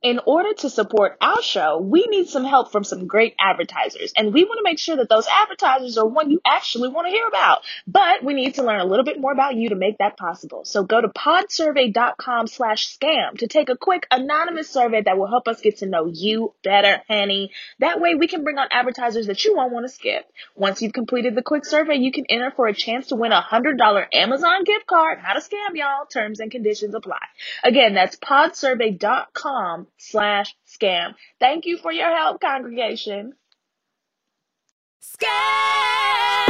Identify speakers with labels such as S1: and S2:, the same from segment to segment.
S1: in order to support our show, we need some help from some great advertisers. And we want to make sure that those advertisers are one you actually want to hear about. But we need to learn a little bit more about you to make that possible. So go to podsurvey.com slash scam to take a quick anonymous survey that will help us get to know you better, honey. That way we can bring on advertisers that you won't want to skip. Once you've completed the quick survey, you can enter for a chance to win a $100 Amazon gift card. Not a scam, y'all. Terms and conditions apply. Again, that's podsurvey.com slash scam. Thank you for your help, congregation.
S2: Scams,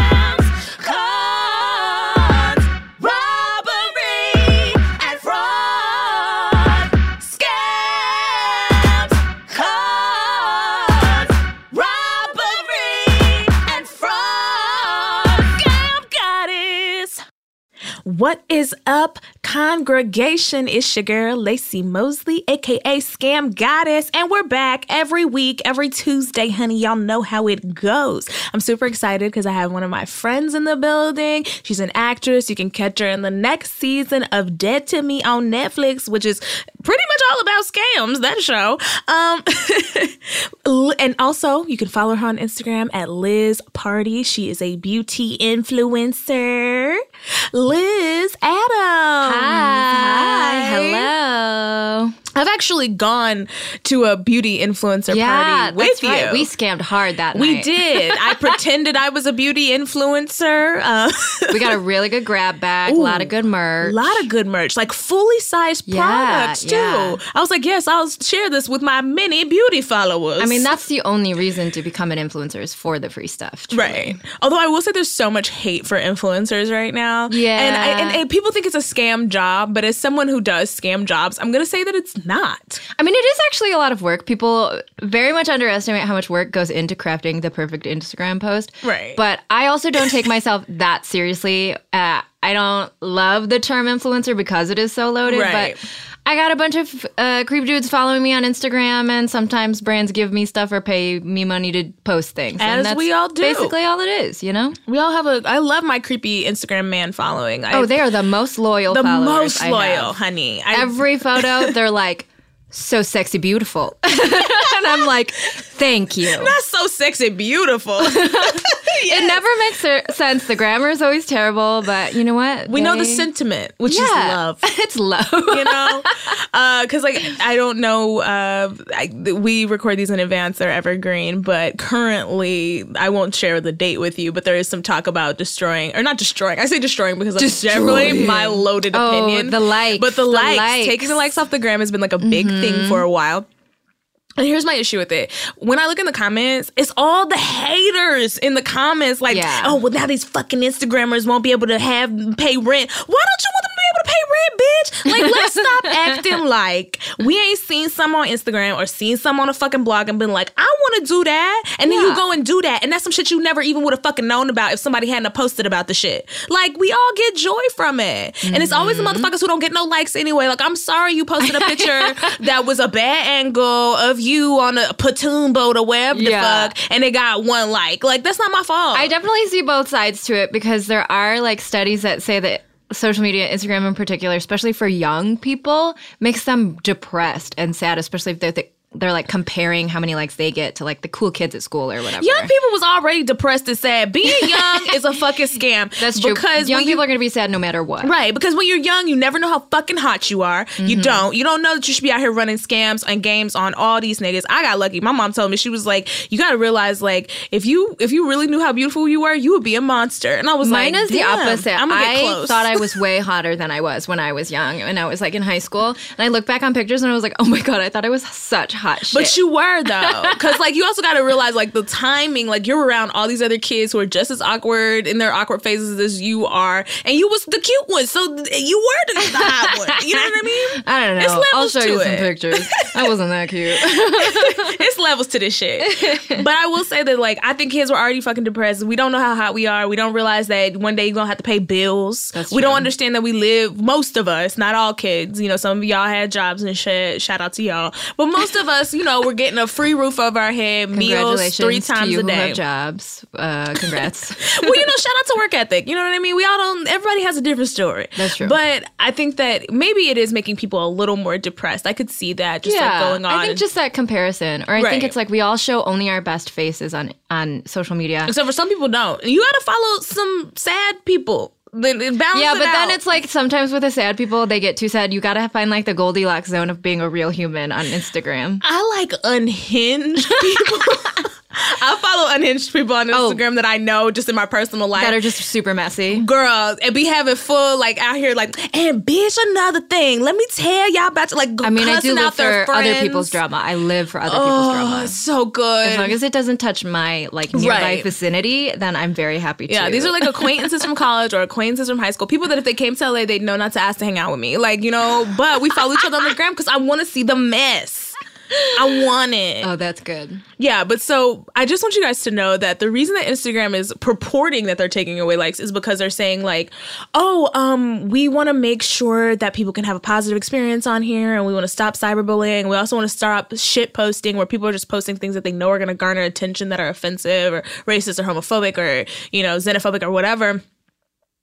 S3: What is up, congregation? It's your girl, Lacey Mosley, aka Scam Goddess, and we're back every week, every Tuesday, honey. Y'all know how it goes. I'm super excited because I have one of my friends in the building. She's an actress. You can catch her in the next season of Dead to Me on Netflix, which is pretty much all about scams, that show. Um, and also, you can follow her on Instagram at Liz Party. She is a beauty influencer. Lizz Adams.
S4: Hi. Hello.
S3: I've actually gone to a beauty influencer
S4: Yeah,
S3: party with you.
S4: right. We scammed hard that
S3: We
S4: night.
S3: did. I pretended I was a beauty influencer. Uh,
S4: We got a really good grab bag, a lot of good merch.
S3: a lot of good merch, like fully sized
S4: Yeah,
S3: products too.
S4: yeah.
S3: I was like, yes, I'll share this with my many beauty followers.
S4: I mean, that's the only reason to become an influencer is for the free stuff. truly.
S3: Right. Although I will say there's so much hate for influencers right now.
S4: Yeah.
S3: And, I, and, and people think it's a scam job, but as someone who does scam jobs, I'm going to say that it's not.
S4: I mean, it is actually a lot of work. People very much underestimate how much work goes into crafting the perfect Instagram post.
S3: Right.
S4: But I also don't take myself that seriously. Uh, I don't love the term influencer because it is so loaded.
S3: Right.
S4: But I got a bunch of uh, creep dudes following me on Instagram, and sometimes brands give me stuff or pay me money to post things.
S3: As
S4: and that's
S3: we all do.
S4: Basically, all it is, you know?
S3: We all have a. I love my creepy Instagram man following. I,
S4: Oh, they are the most loyal
S3: the most loyal, honey. I,
S4: Every photo, they're like, so sexy, beautiful. and I'm like, thank you.
S3: that's so sexy, beautiful.
S4: It never makes sense. The grammar is always terrible, but you know what?
S3: we know the sentiment, which is love.
S4: it's love.
S3: you know because like i don't know uh I, we record these in advance they're evergreen but currently i won't share the date with you but there is some talk about destroying or not destroying i say destroying because that's generally my loaded
S4: Oh,
S3: opinion
S4: the likes,
S3: but the,
S4: the
S3: likes,
S4: likes.
S3: taking the likes off the gram has been like a big thing mm-hmm. for a while and here's my issue with it. When I look in the comments, it's all the haters in the comments. Like,
S4: Yeah.
S3: oh, well, now these fucking Instagrammers won't be able to have pay rent. Why don't you want them able to pay rent, bitch? Like, let's stop acting like we ain't seen some on Instagram or seen some on a fucking blog and been like, I want to do that. And then you go and do that. And that's some shit you never even would have fucking known about if somebody hadn't posted about the shit. Like, we all get joy from it. And it's always the
S4: Mm-hmm.
S3: motherfuckers who don't get no likes anyway. Like, I'm sorry you posted a picture that was a bad angle of you on a pontoon boat or wherever
S4: Yeah.
S3: the fuck, and it got one like. Like, that's not my fault.
S4: I definitely see both sides to it because there are like studies that say that social media, Instagram in particular, especially for young people, makes them depressed and sad, especially if they're th- they're like comparing how many likes they get to like the cool kids at school or whatever.
S3: Young people was already depressed and sad. Being young is a fucking scam.
S4: That's true.
S3: Because
S4: young
S3: you-
S4: people are to be sad no matter what.
S3: Right, because when you're young, you never know how fucking hot you are.
S4: Mm-hmm.
S3: You don't. You don't know that you should be out here running scams and games on all these niggas. I got lucky. My mom told me she was like, "You got to realize, like, if you if you really knew how beautiful you were, you would be a monster." And I was
S4: Mine
S3: like,
S4: is the opposite.
S3: I'm gonna get close."
S4: thought I was way hotter than I was when I was young, and I was like in high school. And I look back on pictures and I was like, oh my god, I thought I was such hot shit.
S3: But you were though, because like you also got to realize like the timing. Like you're around all these other kids who are just as awkward in their awkward phases as you are, and you was the cute one, so you were the, the hot one. You know what I mean?
S4: I don't know.
S3: It's
S4: I'll show
S3: to
S4: you some pictures. I wasn't that cute.
S3: it's levels to this shit. But I will say that like I think kids were already fucking depressed. We don't know how hot we are. We don't realize that one day you're gonna have to pay bills.
S4: That's
S3: we don't understand that we live most of us, not all kids. You know, some of y'all had jobs and shit. Shout out to y'all. But most of us, you know, we're getting a free roof over our head, meals three times a day.
S4: jobs. Uh, congrats.
S3: well, you know, shout out to work ethic. You know what I mean? We all don't. Everybody has a different story.
S4: That's true.
S3: But I think that maybe it is making people a little more depressed. I could see that. Just
S4: Yeah.
S3: like going on.
S4: I think just that comparison, or I
S3: Right.
S4: think it's like we all show only our best faces on on social media.
S3: Except for some people don't. You got to follow some sad people. Then it balance
S4: Yeah,
S3: it
S4: but then it's like sometimes with the sad people, they get too sad. You gotta find like the Goldilocks zone of being a real human on Instagram.
S3: I like unhinged people. I follow unhinged people on
S4: Oh.
S3: Instagram that I know just in my personal life.
S4: That are just super messy.
S3: Girls, and be having full like out here like, and bitch, another thing. Let me tell y'all about like.
S4: I mean, I do live for other people's drama. I live for other people's
S3: Oh,
S4: drama.
S3: it's so good.
S4: As long as it doesn't touch my like nearby
S3: Right.
S4: vicinity, then I'm very happy to.
S3: Yeah, these are like acquaintances from college or acquaintances from high school. People that if they came to LA, they'd know not to ask to hang out with me. Like, you know, but we follow each other on the gram because I want to see the mess. I want it.
S4: Oh, that's good.
S3: Yeah, but so I just want you guys to know that the reason that Instagram is purporting that they're taking away likes is because they're saying like, "Oh, um, we want to make sure that people can have a positive experience on here, and we want to stop cyberbullying. We also want to stop shit posting where people are just posting things that they know are going to garner attention that are offensive or racist or homophobic or you know xenophobic or whatever."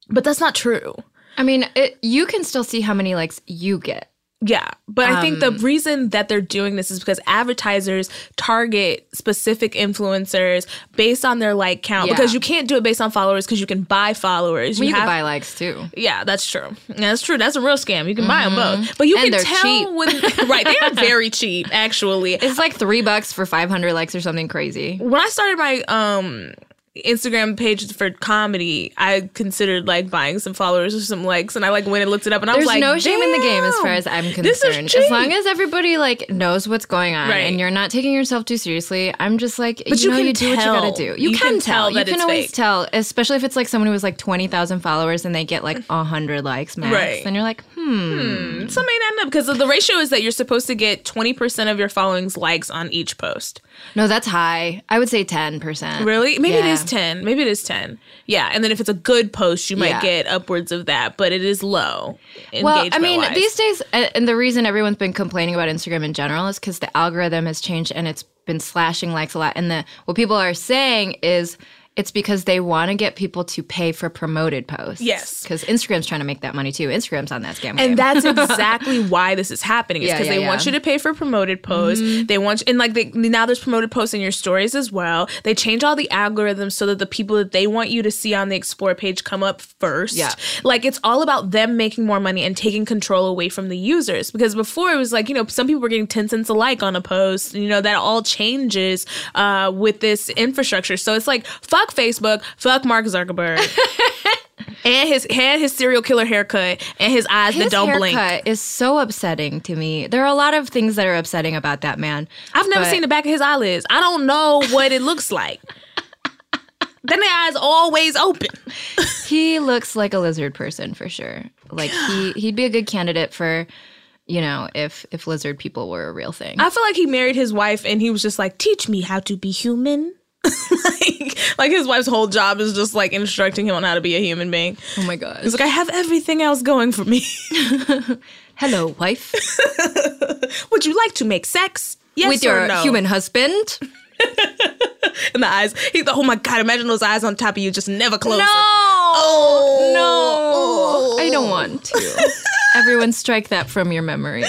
S3: But that's not true.
S4: I mean, it, you can still see how many likes you get.
S3: Yeah, but I think the
S4: Um,
S3: reason that they're doing this is because advertisers target specific influencers based on their like count.
S4: Yeah.
S3: Because you can't do it based on followers because you can buy followers.
S4: Well, you
S3: have,
S4: can buy likes too.
S3: Yeah, that's true. That's true. That's a real scam. You can buy them both, but you
S4: Mm-hmm. And
S3: can tell
S4: cheap.
S3: when right. They are very cheap, actually.
S4: It's like three bucks for 500 likes or something crazy.
S3: When I started my um Instagram page for comedy, I considered like buying some followers or some likes, and I like went and looked it up, and I
S4: There's
S3: was like,
S4: no shame in the game as far as I'm concerned. As long as everybody like knows what's going on
S3: Right.
S4: and you're not taking yourself too seriously, I'm just like,
S3: But
S4: you
S3: you
S4: know,
S3: can
S4: you do what you
S3: tell.
S4: gotta do. You,
S3: You
S4: can,
S3: can
S4: tell.
S3: tell
S4: you can always
S3: fake.
S4: tell, especially if it's like someone who has like 20,000 followers and they get like 100 likes max.
S3: Right.
S4: Then you're like, hmm.
S3: Some may not know because the ratio is that you're supposed to get 20% of your followings likes on each post.
S4: No, that's high. I would say 10%.
S3: Really? Maybe it
S4: Yeah.
S3: is 10. Maybe it is 10. Yeah. And then if it's a good post, you might
S4: Yeah.
S3: get upwards of that, but it is low.
S4: Well, I mean,
S3: engagement-wise.
S4: these days, and the reason everyone's been complaining about Instagram in general is because the algorithm has changed and it's been slashing likes a lot. And the what people are saying is it's because they want to get people to pay for promoted posts.
S3: Yes.
S4: because Instagram's trying to make that money too. Instagram's on that scam. game.
S3: And that's exactly why this is happening. It's
S4: Yeah,
S3: because
S4: yeah,
S3: they want
S4: yeah. Mm-hmm.
S3: you to pay for promoted posts. They want and like they now there's promoted posts in your stories as well. They change all the algorithms so that the people that they want you to see on the explore page come up first.
S4: Yeah.
S3: Like it's all about them making more money and taking control away from the users. Because before it was like, you know, some people were getting 10 cents a like on a post. You know, that all changes uh, with this infrastructure. So it's like, fuck Facebook, fuck Mark Zuckerberg. and his and his serial killer haircut and his eyes
S4: His
S3: that don't
S4: haircut
S3: blink.
S4: is so upsetting to me. There are a lot of things that are upsetting about that man.
S3: I've never seen the back of his eyelids. I don't know what it looks like. then the eyes always open.
S4: He looks like a lizard person for sure. Like he he'd be a good candidate for, you know, if if lizard people were a real thing.
S3: I feel like he married his wife and he was just like, teach me how to be human. like, like his wife's whole job is just like instructing him on how to be a human being.
S4: oh my god.
S3: He's like, I have everything else going for me.
S4: Hello, wife.
S3: Would you like to make sex? Yes
S4: With
S3: or
S4: your
S3: no?
S4: human husband?
S3: in the eyes. He, oh my god! Imagine those eyes on top of you, just never close.
S4: No.
S3: Oh
S4: No. I don't want to. Everyone strike that from your memories.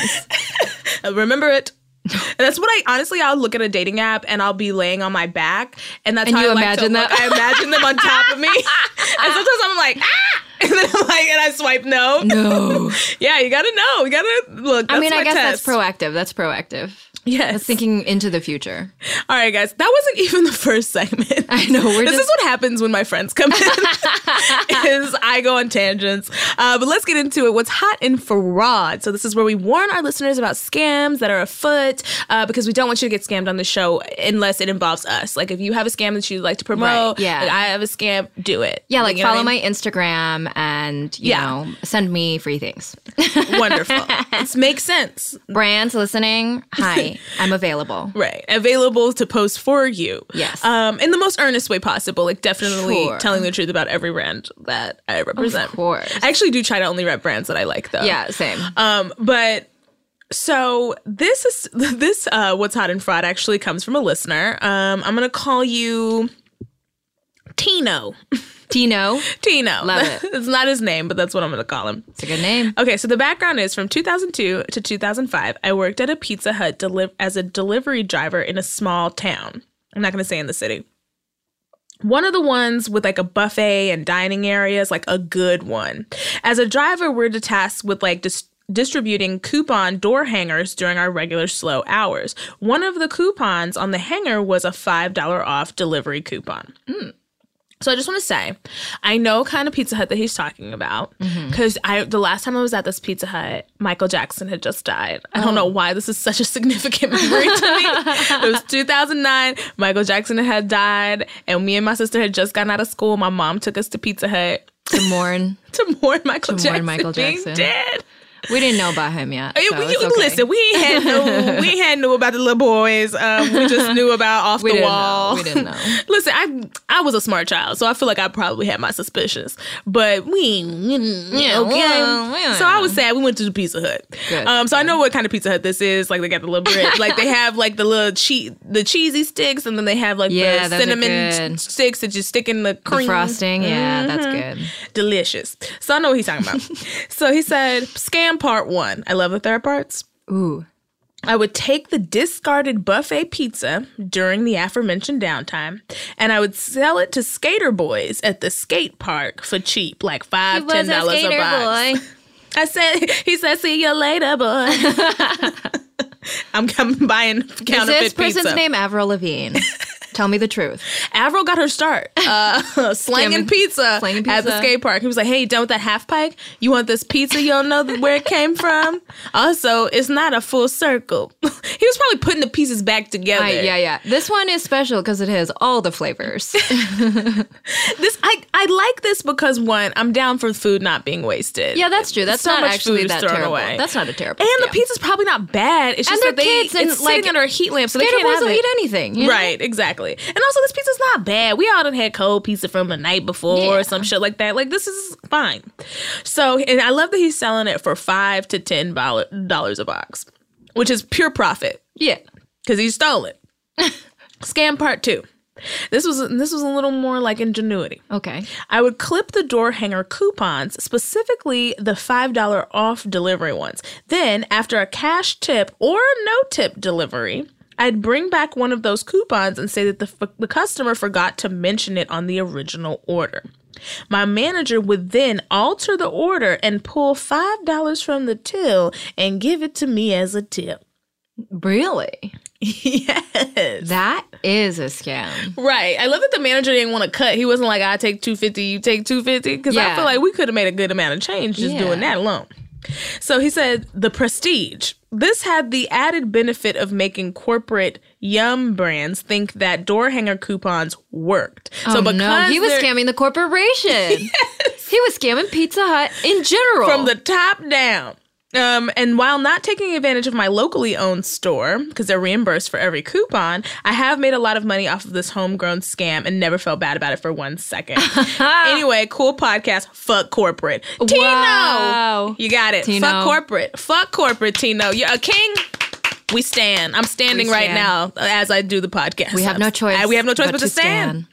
S3: Remember it. And that's what I honestly. I'll look at a dating app and I'll be laying on my back, and that's
S4: And
S3: how
S4: you
S3: I like
S4: imagine
S3: look.
S4: that?
S3: I imagine them on top of me, and sometimes I'm like, ah, and then I'm like, and I swipe no.
S4: No.
S3: Yeah, you gotta know. You gotta look.
S4: I mean, I guess
S3: test.
S4: that's proactive. That's proactive.
S3: Yes.
S4: That's thinking into the future.
S3: All right, guys. That wasn't even the first segment.
S4: I know. We're
S3: this
S4: just
S3: is what happens when my friends come in. is I go on tangents. Uh, but let's get into it. What's hot in fraud? So this is where we warn our listeners about scams that are afoot uh, because we don't want you to get scammed on the show unless it involves us. Like if you have a scam that you'd like to promote,
S4: Right, yeah.
S3: like, I have a scam, do it.
S4: yeah, like
S3: what
S4: follow
S3: I mean?
S4: my Instagram and you
S3: Yeah.
S4: know send me free things.
S3: Wonderful. it makes sense.
S4: Brands listening, hi, I'm available.
S3: Right. Available to post for you.
S4: Yes.
S3: Um, in the most earnest way possible. Like definitely
S4: Sure.
S3: telling the truth about every brand that I represent.
S4: Of course.
S3: I actually do try to only rep brands that I like though.
S4: Yeah, same.
S3: Um, but so this is this uh what's hot in fraud actually comes from a listener. Um, I'm gonna call you Tino.
S4: Tino.
S3: Tino.
S4: Love it.
S3: it's not his name, but that's what I'm going to call him.
S4: It's a good name.
S3: Okay, so the background is from 2002 to 2005. I worked at a Pizza Hut deli- as a delivery driver in a small town. I'm not going to say in the city. One of the ones with like a buffet and dining areas, like a good one. As a driver, we're tasked with like dis- distributing coupon door hangers during our regular slow hours. One of the coupons on the hanger was a $5 off delivery coupon. Mm. So I just want to say, I know kind of Pizza Hut that he's talking about mm-hmm. because I the last time I was at this Pizza Hut, Michael Jackson had just died. I don't know oh. why this is such a significant memory to me. it was 2009. Michael Jackson had died, and me and my sister had just gotten out of school. My mom took us to Pizza Hut
S4: To mourn.
S3: to mourn Michael
S4: To
S3: Jackson
S4: mourn Michael
S3: being
S4: Jackson.
S3: dead.
S4: We didn't know about him yet. So
S3: we- you-
S4: okay.
S3: Listen, we had no, we had knew about the little boys. Um, we just knew about off
S4: We
S3: the
S4: didn't know.
S3: wall.
S4: We didn't know.
S3: Listen, I I was a smart child, so I feel like I probably had my suspicions, but we, yeah, okay.
S4: well.
S3: So I was sad. We went to the Pizza Hut.
S4: Good,
S3: Um, so I know what kind of Pizza Hut this is. Like they got the little bread, like they have like the little cheese, the cheesy sticks, and then they have like
S4: Yeah,
S3: the cinnamon sticks that you stick in the
S4: The
S3: cream
S4: frosting. Yeah, that's
S3: Mm-hmm.
S4: good.
S3: delicious. So I know what he's talking about. so he said, scam part one. I love the third parts.
S4: Ooh.
S3: I would take the discarded buffet pizza during the aforementioned downtime and I would sell it to skater boys at the skate park for cheap, like five, ten dollars a box. I said, he said, see you later, boy. I'm, I'm buying
S4: Is
S3: counterfeit
S4: this person's name Avril Lavigne? Tell me the truth.
S3: Avril got her start uh, slanging pizza,
S4: slanging
S3: at the skate park. He was like, "Hey, done with that half pike? You want this pizza? You don't know where it came from. Also, it's not a full circle." he was probably putting the pieces back together.
S4: I, yeah, yeah. This one is special because it has all the flavors.
S3: This I I like this because one, I'm down for food not being wasted.
S4: Yeah, that's true. That's
S3: So
S4: not actually that terrible.
S3: away.
S4: That's not a terrible.
S3: and the pizza's probably not bad. It's
S4: And
S3: just that they
S4: kids and,
S3: it's
S4: like,
S3: sitting under a heat lamp, so they can't have it.
S4: eat anything. you know?
S3: Right, exactly. And also, this pizza's not bad. We all done had cold pizza from the night before
S4: Yeah.
S3: or some shit like that. Like, this is fine. So, and I love that he's selling it for five to ten dollar- dollars a box, which is pure profit
S4: Yeah.
S3: because he stole it. Scam part two. This was this was a little more like ingenuity.
S4: Okay.
S3: I would clip the door hanger coupons, specifically the $5 off delivery ones. Then, after a cash tip or a no tip delivery, I'd bring back one of those coupons and say that the, the customer forgot to mention it on the original order. My manager would then alter the order and pull $5 from the till and give it to me as a tip.
S4: Really?
S3: yes.
S4: That is a scam.
S3: Right. I love that the manager didn't want to cut. He wasn't like, I take 250, you take 250. Because I feel like we could have made a good amount of change just
S4: Yeah.
S3: doing that alone. So he said, the prestige. This had the added benefit of making corporate yum brands think that door hanger coupons worked. so
S4: oh no, he was scamming the corporation. yes. He was scamming Pizza Hut in general.
S3: from the top down. Um, and while not taking advantage of my locally owned store, because they're reimbursed for every coupon, I have made a lot of money off of this homegrown scam and never felt bad about it for one second. anyway, cool podcast. Fuck corporate. Tino!
S4: Wow.
S3: You got it.
S4: Tino.
S3: Fuck corporate. Fuck corporate, Tino. You're a king. We stand. I'm standing
S4: We
S3: right now as I do the podcast.
S4: we have no choice.
S3: I- we have no choice but, to stand.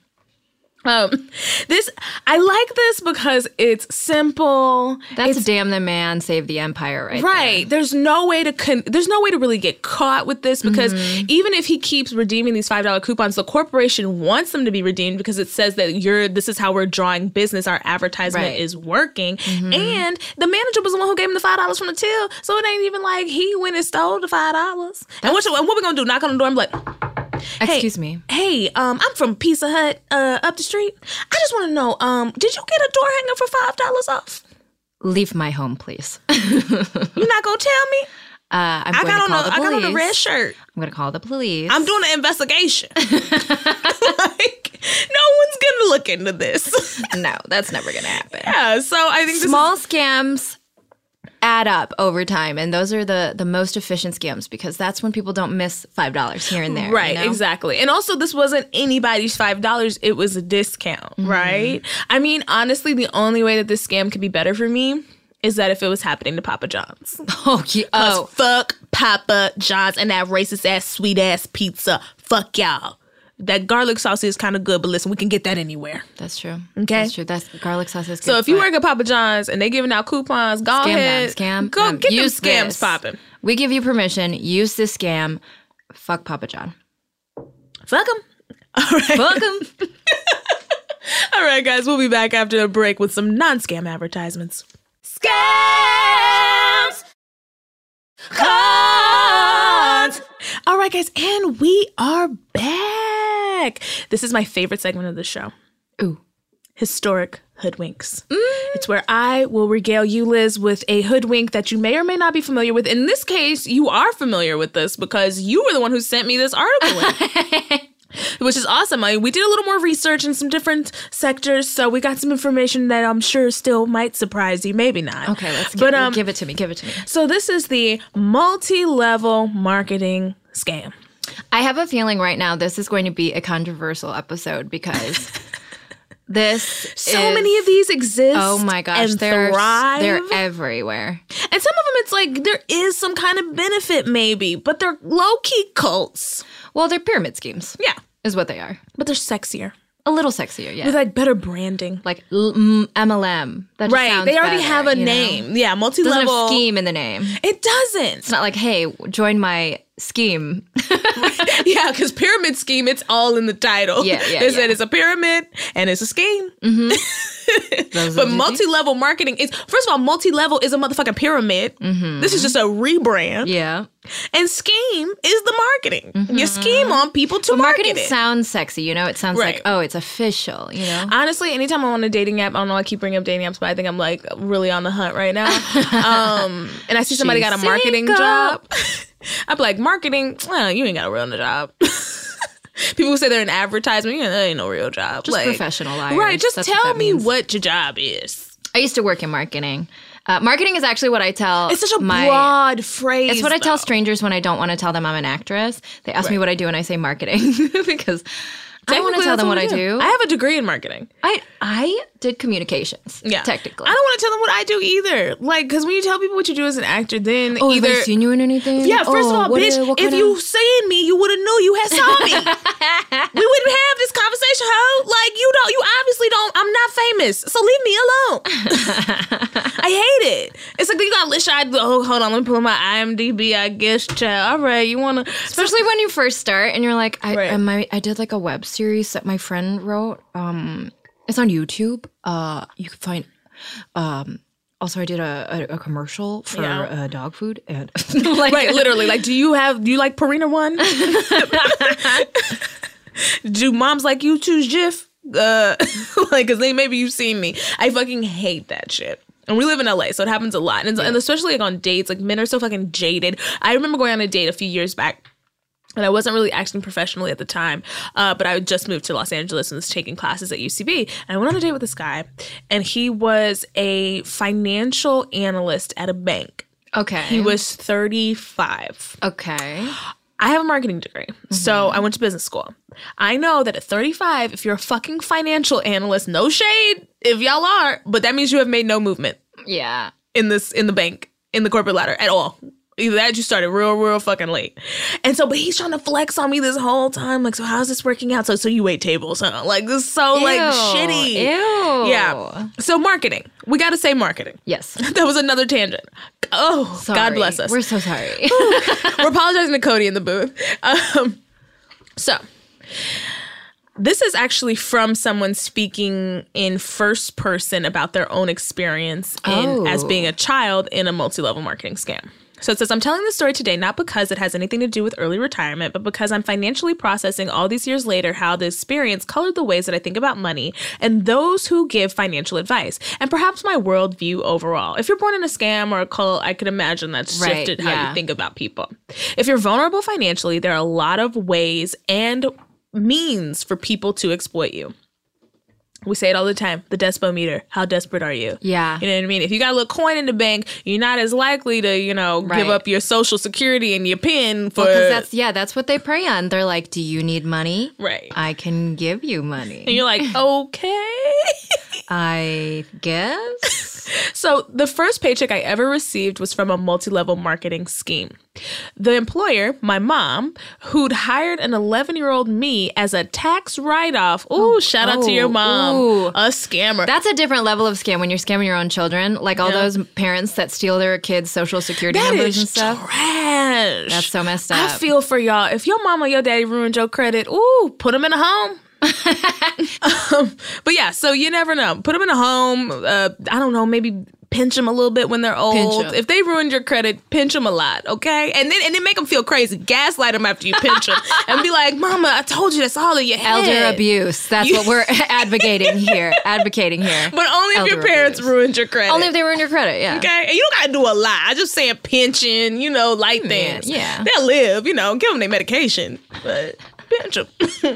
S3: Um, this I like this because it's simple.
S4: That's
S3: it's
S4: damn the man save the empire, right?
S3: right. There's no way to con- there's no way to really get caught with this because
S4: Mm-hmm.
S3: even if he keeps redeeming these five dollar coupons, the corporation wants them to be redeemed because it says that you're this is how we're drawing business. Our advertisement
S4: Right. Mm-hmm.
S3: is working, and the manager was the one who gave him the five dollars from the till, so it ain't even like he went and stole the five dollars. And what, what we gonna do? Knock on the door and be like. Hey,
S4: Excuse me.
S3: Hey, um, I'm from Pizza Hut, uh, up the street. I just want to know, um, did you get a door hanger for five dollars off?
S4: Leave my home, please. uh,
S3: You not gonna tell me?
S4: I'm
S3: I
S4: going
S3: got
S4: to
S3: on
S4: call
S3: a,
S4: the
S3: I
S4: police.
S3: got on a red shirt.
S4: I'm going to call the police.
S3: I'm doing an investigation. like, no one's gonna look into this.
S4: no, that's never going to happen.
S3: yeah, so I think this
S4: Small scams add up over time, and those are the the most efficient scams because that's when people don't miss five dollars here and there.
S3: is
S4: you
S3: right,
S4: know?
S3: exactly. And also, this wasn't anybody's five dollars; it was a discount,
S4: Mm-hmm.
S3: right? I mean, honestly, the only way that this scam could be better for me is that if it was happening to Papa John's.
S4: Oh, yeah. Oh,
S3: fuck Papa John's and that racist ass sweet ass pizza. Fuck y'all. That garlic sauce is kind of good, but listen, we can get that anywhere.
S4: That's true.
S3: Okay.
S4: That's true. That's garlic sauce is good.
S3: So if you work at Papa John's and they giving out coupons, go
S4: scam
S3: ahead,
S4: them, scam,
S3: go
S4: them.
S3: get them scams
S4: this.
S3: popping.
S4: We give you permission. Use this scam. Fuck Papa John.
S3: Fuck them. All right,
S4: Fuck 'em.
S3: all right, guys. We'll be back after a break with some non-scam advertisements.
S2: Scams. Cons.
S3: All right, guys, and we are back. This is my favorite segment of the show.
S4: Ooh.
S3: historic hoodwinks. It's where I will regale you, Lizz, with a hoodwink that you may or may not be familiar with. In this case, you are familiar with this because you were the one who sent me this article. Which is awesome. I, we did a little more research in some different sectors, so we got some information that I'm sure still might surprise you. Maybe not.
S4: Okay, let's
S3: But
S4: give,
S3: um,
S4: give it to me. Give it to me.
S3: so this is the multi-level marketing scam.
S4: I have a feeling right now this is going to be a controversial episode because this
S3: So
S4: is-
S3: many of these exist.
S4: Oh my gosh,
S3: and
S4: they're
S3: thrive.
S4: they're everywhere.
S3: And some of them, it's like there is some kind of benefit, maybe, but they're low key cults.
S4: Well, they're pyramid schemes,
S3: Yeah,
S4: is what they are.
S3: but they're sexier
S4: A little sexier, yeah.
S3: with like better branding.
S4: like MLM. That just
S3: Right, they already
S4: better,
S3: have a
S4: you know?
S3: name. Yeah, multi
S4: Doesn't have
S3: level.
S4: scheme in the name.
S3: It doesn't.
S4: It's not like, hey, join my scheme.
S3: yeah, because pyramid scheme, it's all in the title.
S4: Yeah, yeah,
S3: They said
S4: yeah.
S3: it's a pyramid and it's a scheme. Mm-hmm.
S4: Those
S3: But multi level marketing is first of all, multi level is a motherfucking pyramid. Mm-hmm. This is just a rebrand.
S4: Yeah.
S3: And scheme is the marketing. You mm-hmm. scheme on people to
S4: But
S3: market
S4: marketing
S3: it.
S4: sounds sexy, you know? It sounds
S3: Right.
S4: like, oh, it's official, you know?
S3: Honestly, anytime I'm on a dating app, I don't know. I keep bringing up dating apps, but I think I'm like really on the hunt right now. um, and I see somebody
S4: She's
S3: got a marketing
S4: single.
S3: job. I'm like, marketing? Well, you ain't got a real job. People say they're an advertisement. Yeah, that ain't no real job.
S4: Just
S3: Like,
S4: professional liars.
S3: Right. Just
S4: That's
S3: tell
S4: that
S3: me
S4: means.
S3: what your job is.
S4: I used to work in marketing. Uh, marketing is actually what I tell.
S3: It's such a
S4: my,
S3: broad phrase.
S4: It's what I tell strangers when I don't want to tell them I'm an actress. They ask me what I do, and I say marketing because I don't want to tell them what I
S3: we
S4: do.
S3: I have a degree in marketing.
S4: I I did communications.
S3: Yeah,
S4: technically.
S3: I don't want to tell them what I do either. Like, because when you tell people what you do as an actor, then
S4: oh,
S3: either
S4: have seen you in anything?
S3: Yeah, first of
S4: Oh,
S3: all,
S4: what
S3: bitch,
S4: what
S3: if you
S4: of-
S3: seen me, you would have knew you had saw me. we wouldn't have this conversation, ho. Like you don't, you obviously don't. I'm not famous, so leave me alone. I hate it. It's like you got list I oh hold on, let me pull my IMDb. I guess, child. All right, you wanna
S4: Especially when you first start and you're like, I
S3: Right.
S4: am I, I did like a web series that my friend wrote. Um, it's on YouTube. Uh, you can find. Um, also, I did a, a, a commercial for
S3: Yeah.
S4: uh, dog food and like,
S3: right, literally. Like, do you have do you like Purina one? do moms like you choose Jif? Uh, like, cause they maybe you've seen me. I fucking hate that shit. And we live in LA, so it happens a lot, and, and especially like on dates. Like men are so fucking jaded. I remember going on a date a few years back. And I wasn't really acting professionally at the time, uh, but I had just moved to Los Angeles and was taking classes at UCB. And I went on a date with this guy, and he was a financial analyst at a bank.
S4: okay,
S3: He was 35.
S4: okay.
S3: I have a marketing degree, so
S4: Mm-hmm.
S3: I went to business school. I know that at 35, if you're a fucking financial analyst, no shade if y'all are, but that means you have made no movement
S4: Yeah,
S3: in this in the bank in the corporate ladder at all. Either that, you started real, real fucking late, and so. But he's trying to flex on me this whole time. Like, so how's this working out? So, so you wait tables, huh? Like, this is so like shitty.
S4: Ew.
S3: Yeah. So marketing, we got to say marketing.
S4: Yes.
S3: That was another tangent. Oh, God bless us.
S4: We're so sorry.
S3: We're apologizing to Cody in the booth. Um, so, this is actually from someone speaking in first person about their own experience in
S4: Oh.
S3: as being a child in a multi-level marketing scam. So it says, I'm telling this story today not because it has anything to do with early retirement, but because I'm financially processing all these years later how the experience colored the ways that I think about money and those who give financial advice, and perhaps my worldview overall. If you're born in a scam or a cult, I could imagine that's
S4: Right,
S3: shifted how
S4: yeah.
S3: you think about people. If you're vulnerable financially, there are a lot of ways and means for people to exploit you. We say it all the time the despo meter. How desperate are you?
S4: Yeah.
S3: You know what I mean? If you got a little coin in the bank, you're not as likely to, you know,
S4: Right.
S3: give up your social security and your pin for.
S4: Because that's yeah, that's what they prey on. They're like, "Do you need money?
S3: right.
S4: I can give you money and
S3: you're like, okay.
S4: I guess."
S3: So, the first paycheck I ever received was from a multi level marketing scheme. The employer, my mom, who'd hired an 11 year old me as a tax write off. Ooh, oh, shout out to your
S4: oh,
S3: mom.
S4: Ooh.
S3: A scammer.
S4: That's a different level of scam when you're scamming your own children, like all
S3: Yeah.
S4: those parents that steal their kids' social security
S3: That
S4: numbers and stuff.
S3: trash.
S4: That's so messed up.
S3: I feel for y'all. If your mom or your daddy ruined your credit, ooh, put them in a home. um, but yeah, so you never know. Put them in a home. Uh, I don't know, maybe pinch them a little bit when they're old. If they ruined your credit, pinch them a lot, okay? And then and then make them feel crazy. Gaslight them after you pinch them, and be like, "Mama, I told you that's all in your head."
S4: Elder abuse. That's what we're advocating here. Advocating here.
S3: But only if your parents
S4: abuse.
S3: ruined your credit.
S4: Only if they ruined your credit, yeah.
S3: Okay, and you don't gotta do a lot. I just saying pinching, you know, light things.
S4: yeah.
S3: they'll live. You know, give them their medication, but pinch them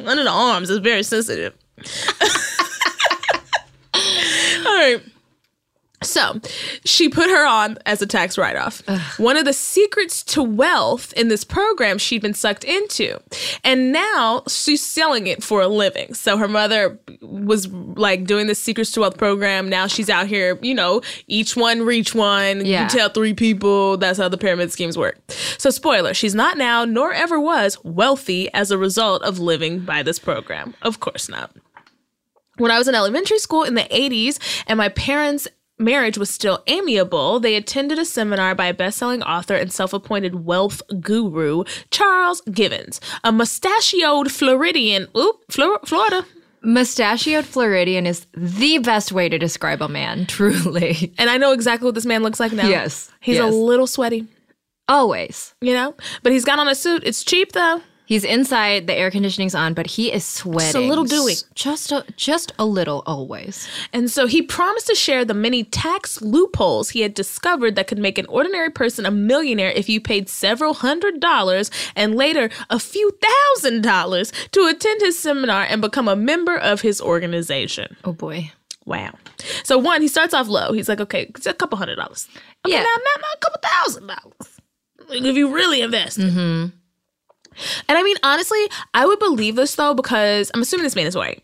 S3: under the arms is very sensitive. All right. So she put her on as a tax write off. One of the secrets to wealth in this program she'd been sucked into. And now she's selling it for a living. So her mother was like doing the secrets to wealth program. Now she's out here, you know, each one reach one.
S4: Yeah.
S3: You tell three people. That's how the pyramid schemes work. So, spoiler, she's not now, nor ever was, wealthy as a result of living by this program. Of course not when I was in elementary school in the 80s and my parents' marriage was still amiable, they attended a seminar by best-selling author and self-appointed wealth guru Charles Givens, a mustachioed Floridian, oop, Flor- Florida.
S4: Mustachioed Floridian is the best way to describe a man, truly.
S3: And I know exactly what this man looks like now.
S4: Yes,
S3: He's a little sweaty,
S4: Always.
S3: you know? But he's got on a suit. It's cheap though.
S4: He's inside, the air conditioning's on, but he is sweating.
S3: It's a little dewy.
S4: Just a, just a little always.
S3: And so he promised to share the many tax loopholes he had discovered that could make an ordinary person a millionaire if you paid several hundred dollars and later a few thousand dollars to attend his seminar and become a member of his organization.
S4: Oh boy.
S3: Wow. So one, he starts off low. He's like, okay, it's a couple hundred dollars. Okay,
S4: Yeah.
S3: now, now, now a couple thousand dollars. If you really invest.
S4: Mm-hmm.
S3: And I mean, honestly, I would believe this though because I'm assuming this man is white.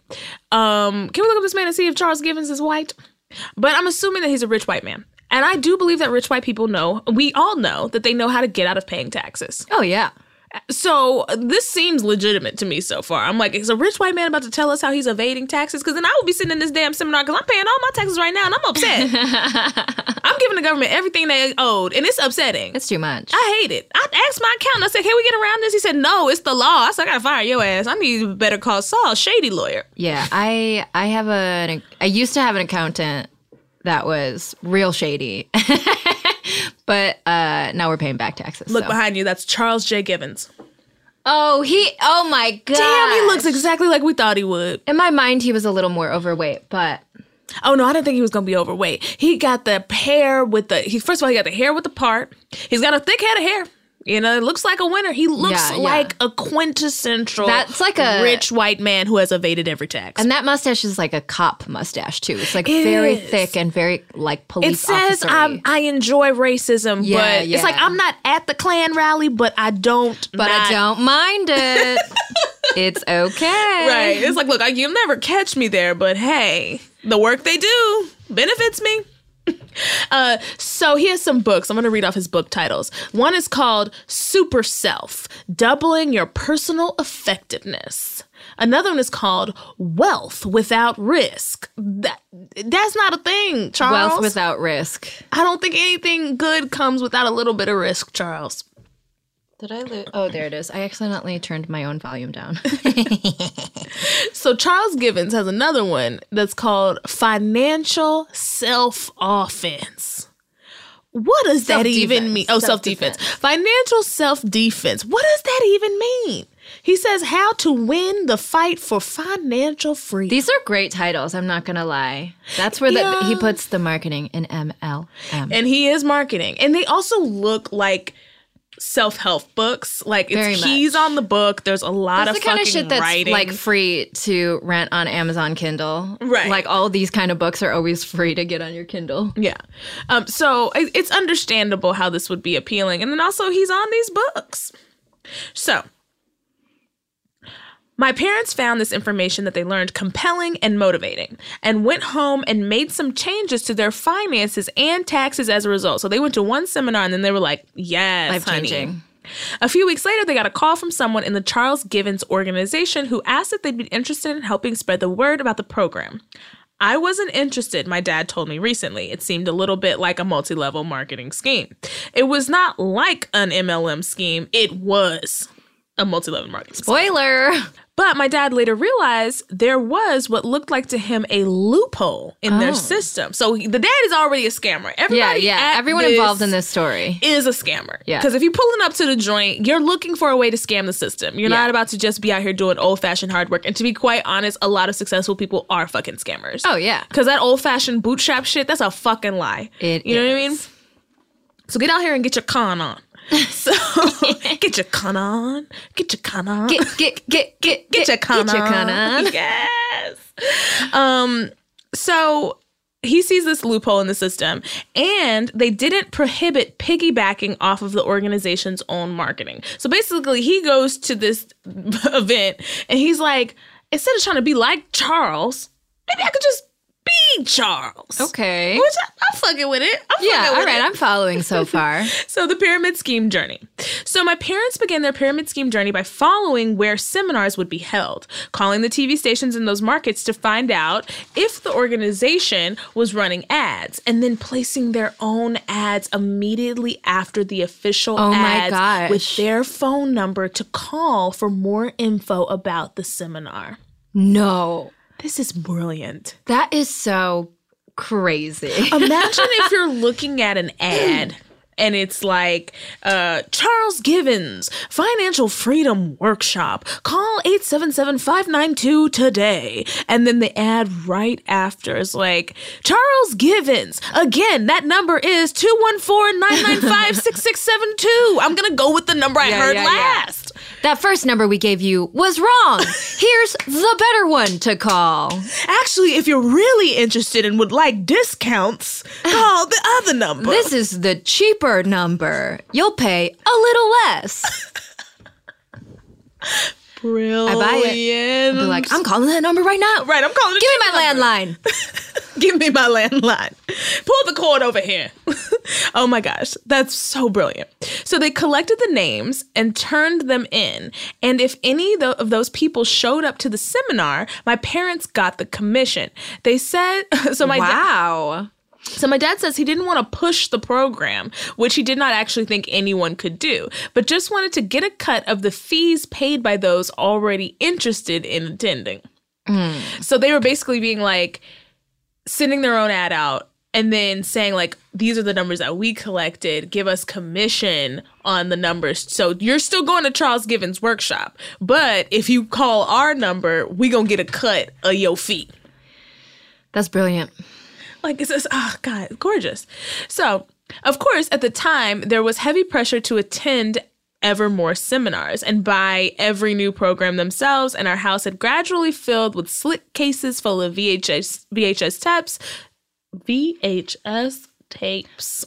S3: Um, can we look up this man and see if Charles Givens is white? But I'm assuming that he's a rich white man. And I do believe that rich white people know, we all know that they know how to get out of paying taxes.
S4: Oh yeah.
S3: So this seems legitimate to me so far. I'm like, is a rich white man about to tell us how he's evading taxes? Because then I would be sitting in this damn seminar because I'm paying all my taxes right now and I'm upset. I'm giving the government everything they owed and it's upsetting.
S4: It's too much.
S3: I hate it. I asked my accountant, I said, can we get around this? He said, no, it's the law. I said, I gotta fire your ass. I need to better call Saul, shady lawyer.
S4: Yeah, I I have a I used to have an accountant that was real shady. but uh now we're paying back taxes.
S3: Look
S4: so.
S3: behind you. That's Charles J. Givens.
S4: Oh, he oh my god.
S3: Damn, he looks exactly like we thought he would.
S4: In my mind he was a little more overweight, but
S3: Oh no, I didn't think he was gonna be overweight. He got the hair with the he first of all he got the hair with the part. He's got a thick head of hair. You know, it looks like a winner. He looks
S4: Yeah, yeah.
S3: like a quintessential
S4: That's like a-
S3: rich white man who has evaded every tax.
S4: and that mustache is like a cop mustache too. It's like
S3: It
S4: very
S3: is.
S4: thick and very like police.
S3: it
S4: says.
S3: I, I enjoy racism,
S4: Yeah,
S3: but it's like. I'm not at the Klan rally, but I don't.
S4: but I don't mind it. it's okay.
S3: Right. It's like, look, I, you'll never catch me there, but hey, the work they do benefits me. Uh, so he has some books. I'm going to read off his book titles. One is called Super Self Doubling Your Personal Effectiveness. Another one is called Wealth Without Risk. That, that's not a thing, Charles.
S4: Wealth without risk.
S3: I don't think anything good comes without a little bit of risk, Charles.
S4: Did I lose? Oh, there it is. I accidentally turned my own volume down.
S3: So Charles Givens has another one that's called financial self offense. What does that even mean? Oh, self defense. Financial self defense. What does that even mean? He says how to win the fight for financial freedom.
S4: These are great titles. I'm not gonna lie. That's where the, he puts the marketing in MLM.
S3: and he is marketing. And they also look like self help books. Like it's
S4: Very
S3: keys on the book. There's a lot
S4: That's
S3: of
S4: the kind of shit that's
S3: writing.
S4: like free to rent on Amazon Kindle.
S3: Right.
S4: Like all these kind of books are always free to get on your Kindle.
S3: Yeah. Um, so it's understandable how this would be appealing. And then also, he's on these books. So My parents found this information that they learned compelling and motivating and went home and made some changes to their finances and taxes as a result. So they went to one seminar and then they were like, yes,
S4: Life changing.
S3: A few weeks later, they got a call from someone in the Charles Givens organization who asked if they'd be interested in helping spread the word about the program. I wasn't interested, my dad told me recently. It seemed a little bit like a multi level marketing scheme. It was not like an MLM scheme, it was a multi level marketing scheme. But my dad later realized there was what looked like to him a loophole in their oh. system. So he- the dad is already a scammer.
S4: Yeah,
S3: Everybody
S4: yeah.
S3: at
S4: Everyone involved in this story.
S3: is a scammer.
S4: Yeah.
S3: Because if you're pulling up to the joint, you're looking for a way to scam the system. You're
S4: Yeah.
S3: not about to just be out here doing old fashioned hard work. And to be quite honest, a lot of successful people are fucking scammers.
S4: Oh yeah.
S3: Because that old fashioned bootstrap shit, that's a fucking lie.
S4: It
S3: you know what I mean? So get out here and get your con on. So get your con on. Get your con on.
S4: Get get get get
S3: get your con
S4: get your con on.
S3: Yes. Um. So he sees this loophole in the system, and they didn't prohibit piggybacking off of the organization's own marketing. So basically, he goes to this event, and he's like, instead of trying to be like Charles, maybe I could just be Charles.
S4: Okay.
S3: Which I, I'm fucking with it. I'm
S4: Yeah.
S3: fucking with
S4: right.
S3: it.
S4: I'm following so far.
S3: So, the pyramid scheme journey. So, my parents began their pyramid scheme journey by following where seminars would be held, calling the TV stations in those markets to find out if the organization was running ads, and then placing their own ads immediately after the official
S4: Oh my
S3: ads
S4: gosh.
S3: with their phone number to call for more info about the seminar.
S4: No,
S3: This is brilliant.
S4: that is so crazy.
S3: Imagine if you're looking at an ad and it's like uh, Charles Givens Financial Freedom Workshop. Call 877-592 today. And then the ad right after is like Charles Givens. Again, that number is 214-995-6672. I'm going to go with the number I
S4: Yeah,
S3: heard
S4: yeah, yeah.
S3: last.
S4: that first number we gave you was wrong. Here's the better one to call.
S3: Actually, if you're really interested and would like discounts, call the other number.
S4: This is the number. You'll pay a little less.
S3: Brilliant.
S4: I buy it. Be like, I'm calling that number right now.
S3: Right, I'm calling.
S4: Give me my
S3: number.
S4: landline.
S3: Give me my landline. Pull the cord over here. oh my gosh, that's so brilliant. So they collected the names and turned them in. And if any of those people showed up to the seminar, my parents got the commission. They said, so my
S4: wow.
S3: So my dad says he didn't want to push the program, which he did not actually think anyone could do, but just wanted to get a cut of the fees paid by those already interested in attending. Mm. So they were basically being like sending their own ad out and then saying like these are the numbers that we collected, give us commission on the numbers. So you're still going to Charles Givens workshop, but if you call our number, we going to get a cut of your fee.
S4: That's brilliant.
S3: Like it's just, oh God, gorgeous. So, of course, at the time, there was heavy pressure to attend ever more seminars and buy every new program themselves, and our house had gradually filled with slick cases full of VHS VHS tapes, VHS tapes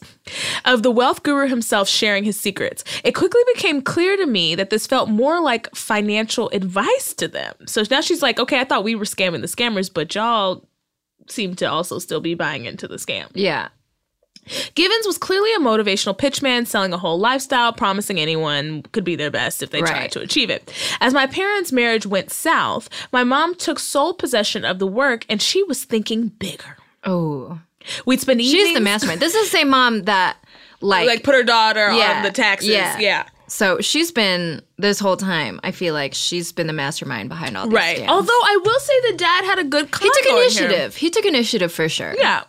S3: of the wealth guru himself sharing his secrets. It quickly became clear to me that this felt more like financial advice to them. So now she's like, okay, I thought we were scamming the scammers, but y'all seem to also still be buying into the scam.
S4: Yeah.
S3: Givens was clearly a motivational pitchman selling a whole lifestyle, promising anyone could be their best if they tried to achieve it. As my parents' marriage went south, my mom took sole possession of the work and she was thinking bigger.
S4: Oh.
S3: We'd spend evenings
S4: She's the mastermind. This is the same mom that like,
S3: like put her daughter
S4: yeah,
S3: on the taxes.
S4: Yeah.
S3: Yeah.
S4: So she's been this whole time. I feel like she's been the mastermind behind all these
S3: Right.
S4: scams.
S3: Although I will say the dad had a good
S4: he took initiative. He took initiative for sure.
S3: Yeah.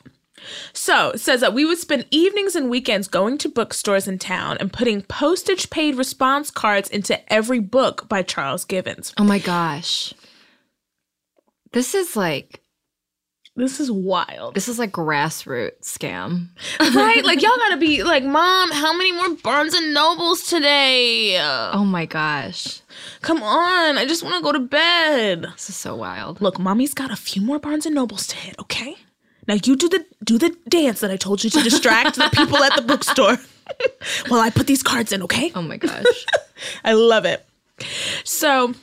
S3: So says that we would spend evenings and weekends going to bookstores in town and putting postage paid response cards into every book by Charles Givens.
S4: Oh my gosh. This is like
S3: This is wild.
S4: this is like grassroots scam.
S3: right? Like y'all gotta be like, Mom, how many more Barnes and Nobles today?
S4: Oh my gosh.
S3: come on, I just wanna go to bed.
S4: This is so wild.
S3: Look, mommy's got a few more Barnes and Nobles to hit, okay? Now you do the do the dance that I told you to distract the people at the bookstore while I put these cards in, okay?
S4: Oh my gosh.
S3: I love it. So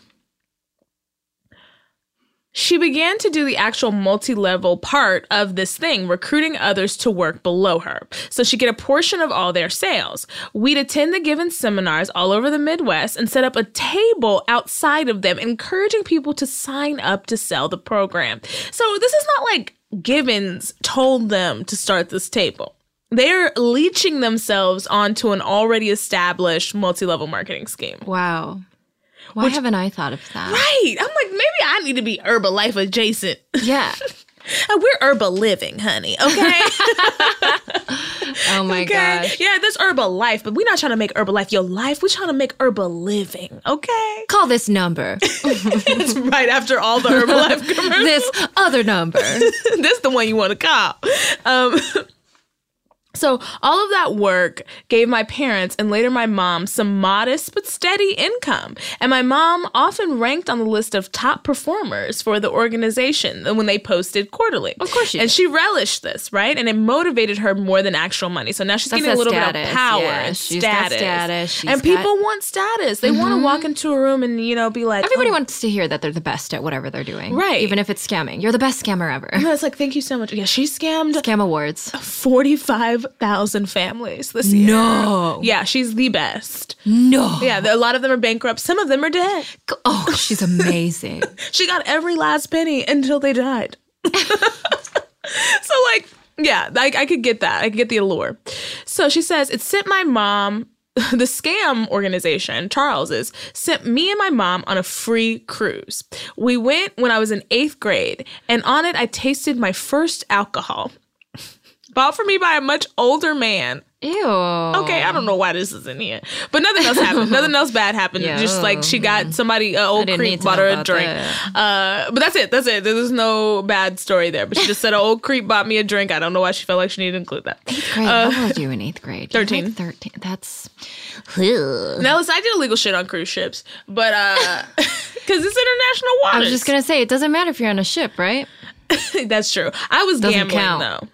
S3: She began to do the actual multi level part of this thing, recruiting others to work below her. So she'd get a portion of all their sales. We'd attend the given seminars all over the Midwest and set up a table outside of them, encouraging people to sign up to sell the program. So this is not like Givens told them to start this table. They're leeching themselves onto an already established multi level marketing scheme.
S4: Wow. Why haven't I thought of that?
S3: Right. I'm like, maybe I need to be Herbalife adjacent.
S4: Yeah.
S3: We're Herbal Living, honey. Okay.
S4: Oh my
S3: okay.
S4: gosh.
S3: Yeah, this Herbal Life, but we're not trying to make Herbal Life your life. We're trying to make Herbal Living. Okay.
S4: Call this number.
S3: it's right after all the Herbalife commercials.
S4: this other number.
S3: this is the one you want to call. Um, so all of that work gave my parents and later my mom some modest but steady income. And my mom often ranked on the list of top performers for the organization when they posted quarterly.
S4: Of course she
S3: And
S4: did.
S3: she relished this, right? And it motivated her more than actual money. So now she's
S4: That's
S3: getting a little bit of power
S4: yeah.
S3: and
S4: got
S3: status.
S4: status, she's
S3: and
S4: got- Mm-hmm.
S3: people want status. They want to walk into a room and, you know, be like,
S4: Everybody
S3: oh,
S4: wants to hear that they're the best at whatever they're doing.
S3: Right.
S4: Even if it's scamming. You're the best scammer ever.
S3: no, it's like, thank you so much. Yeah, she scammed
S4: Scam awards.
S3: 45,000 families this year.
S4: No.
S3: Yeah, she's the best.
S4: No.
S3: Yeah, a lot of them are bankrupt. Some of them are dead.
S4: Oh, she's amazing.
S3: She got every last penny until they died. so, like, yeah, I, I could get that. I could get the allure. So she says, it sent my mom, the scam organization, Charles's, sent me and my mom on a free cruise. We went when I was in eighth grade, and on it, I tasted my first alcohol. Bought for me by a much older man.
S4: Ew.
S3: Okay, I don't know why this is in here, but nothing else happened. nothing else bad happened.
S4: Yeah.
S3: Just like she got somebody, uh, old creep bought her a drink. Uh, but that's it. That's it. There's no bad story there. But she just said an old creep bought me a drink. I don't know why she felt like she needed to include that.
S4: Great. How old are you in eighth grade? You're like
S3: 13.
S4: 13. That's. Ugh.
S3: Now listen, I did illegal shit on cruise ships, but uh, because it's international waters.
S4: I was just going to say, it doesn't matter if you're on a ship, right?
S3: That's true. I was
S4: Doesn't
S3: gambling
S4: count.
S3: though.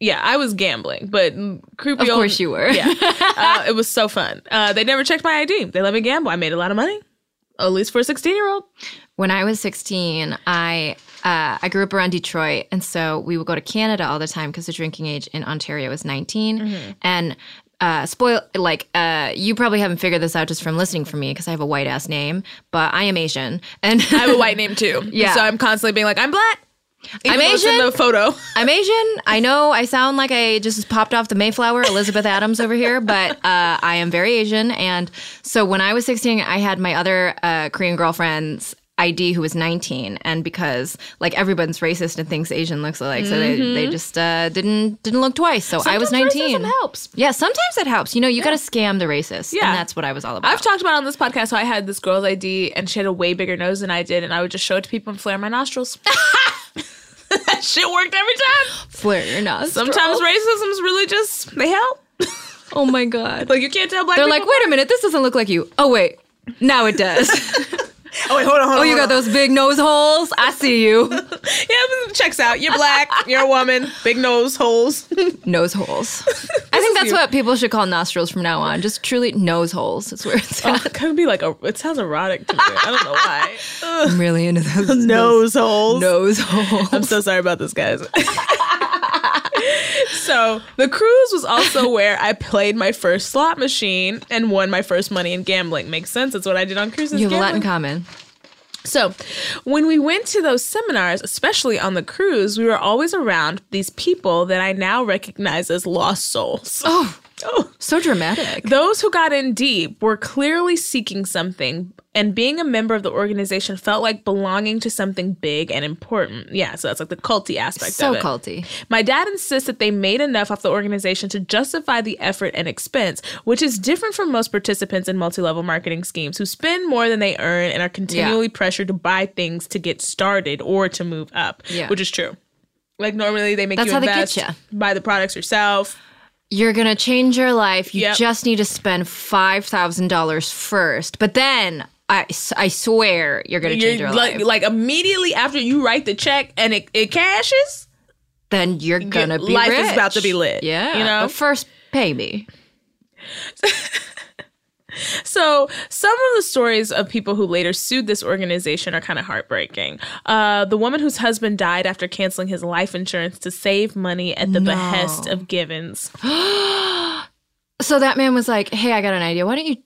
S3: Yeah, I was gambling, but creepy.
S4: Of
S3: old-
S4: course you were.
S3: Yeah, uh, it was so fun. Uh, they never checked my ID. They let me gamble. I made a lot of money, at least for a sixteen-year-old.
S4: when I was 16, I uh, I grew up around Detroit, and so we would go to Canada all the time because the drinking age in Ontario was 19.
S3: Mm-hmm.
S4: And uh, spoil like uh, you probably haven't figured this out just from listening for me because I have a white ass name, but I am Asian, and
S3: I have a white name too.
S4: Yeah.
S3: so I'm constantly being like, I'm black. Even
S4: I'm
S3: though it's in
S4: Asian?
S3: the photo.
S4: I'm Asian. I know I sound like I just popped off the Mayflower, Elizabeth Adams over here, but uh, I am very Asian. And so when I was 16, I had my other uh, Korean girlfriend's ID who was 19, and because like everyone's racist and thinks Asian looks alike, so they, they just uh, didn't didn't look twice. So I was 19.
S3: racism helps.
S4: Yeah, sometimes it helps. You know, you got to scam the racist.
S3: Yeah.
S4: and that's what I was all about.
S3: I've talked about on this podcast how I had this girl's ID and she had a way bigger nose than I did, and I would just show it to people and flare my nostrils. that shit worked every time.
S4: Flare your nostrils.
S3: Sometimes racism's really just they help.
S4: Oh my god.
S3: Like you can't tell black
S4: They're like, wait a minute, this doesn't look like you. Oh wait, now it does.
S3: oh wait, hold on, hold
S4: Oh, you got those big nose holes? I see you.
S3: Yeah, checks out. You're black. You're a woman. Big nose holes.
S4: Nose holes. I think that's what people should call nostrils from now on. Just truly nose holes. That's where it's
S3: Oh,
S4: at.
S3: it could be like a. It sounds erotic to me. I don't know why.
S4: I'm really into those
S3: Nose holes.
S4: nose holes.
S3: I'm so sorry about this, guys. So the cruise was also where I played my first slot machine and won my first money in gambling. Makes sense. That's what I did on cruises.
S4: You have a lot in common.
S3: So, when we went to those seminars, especially on the cruise, we were always around these people that I now recognize as lost souls.
S4: Oh,
S3: Oh.
S4: so dramatic.
S3: Those who got in deep were clearly seeking something, and being a member of the organization felt like belonging to something big and important. Yeah, so that's like the culty aspect
S4: So
S3: of it.
S4: culty.
S3: My dad insists that they made enough off the organization to justify the effort and expense, which is different from most participants in multi level marketing schemes who spend more than they earn and are continually pressured to buy things to get started or to move up,
S4: Yeah.
S3: which is true. Like normally they make
S4: That's
S3: you
S4: how they get
S3: invest, buy the products yourself.
S4: You're going to change your life. You
S3: Yep.
S4: just need to spend $5,000 first. But then I, I swear you're going to change your
S3: like,
S4: life.
S3: like immediately after you write the check and it, it cashes,
S4: then you're going to be
S3: life is about to be lit,
S4: Yeah.
S3: you know?
S4: But first, pay me.
S3: So, some of the stories of people who later sued this organization are kind of heartbreaking. Uh, the woman whose husband died after canceling his life insurance to save money at the behest of Givens.
S4: So that man was like, "Hey, I got an idea. Why don't you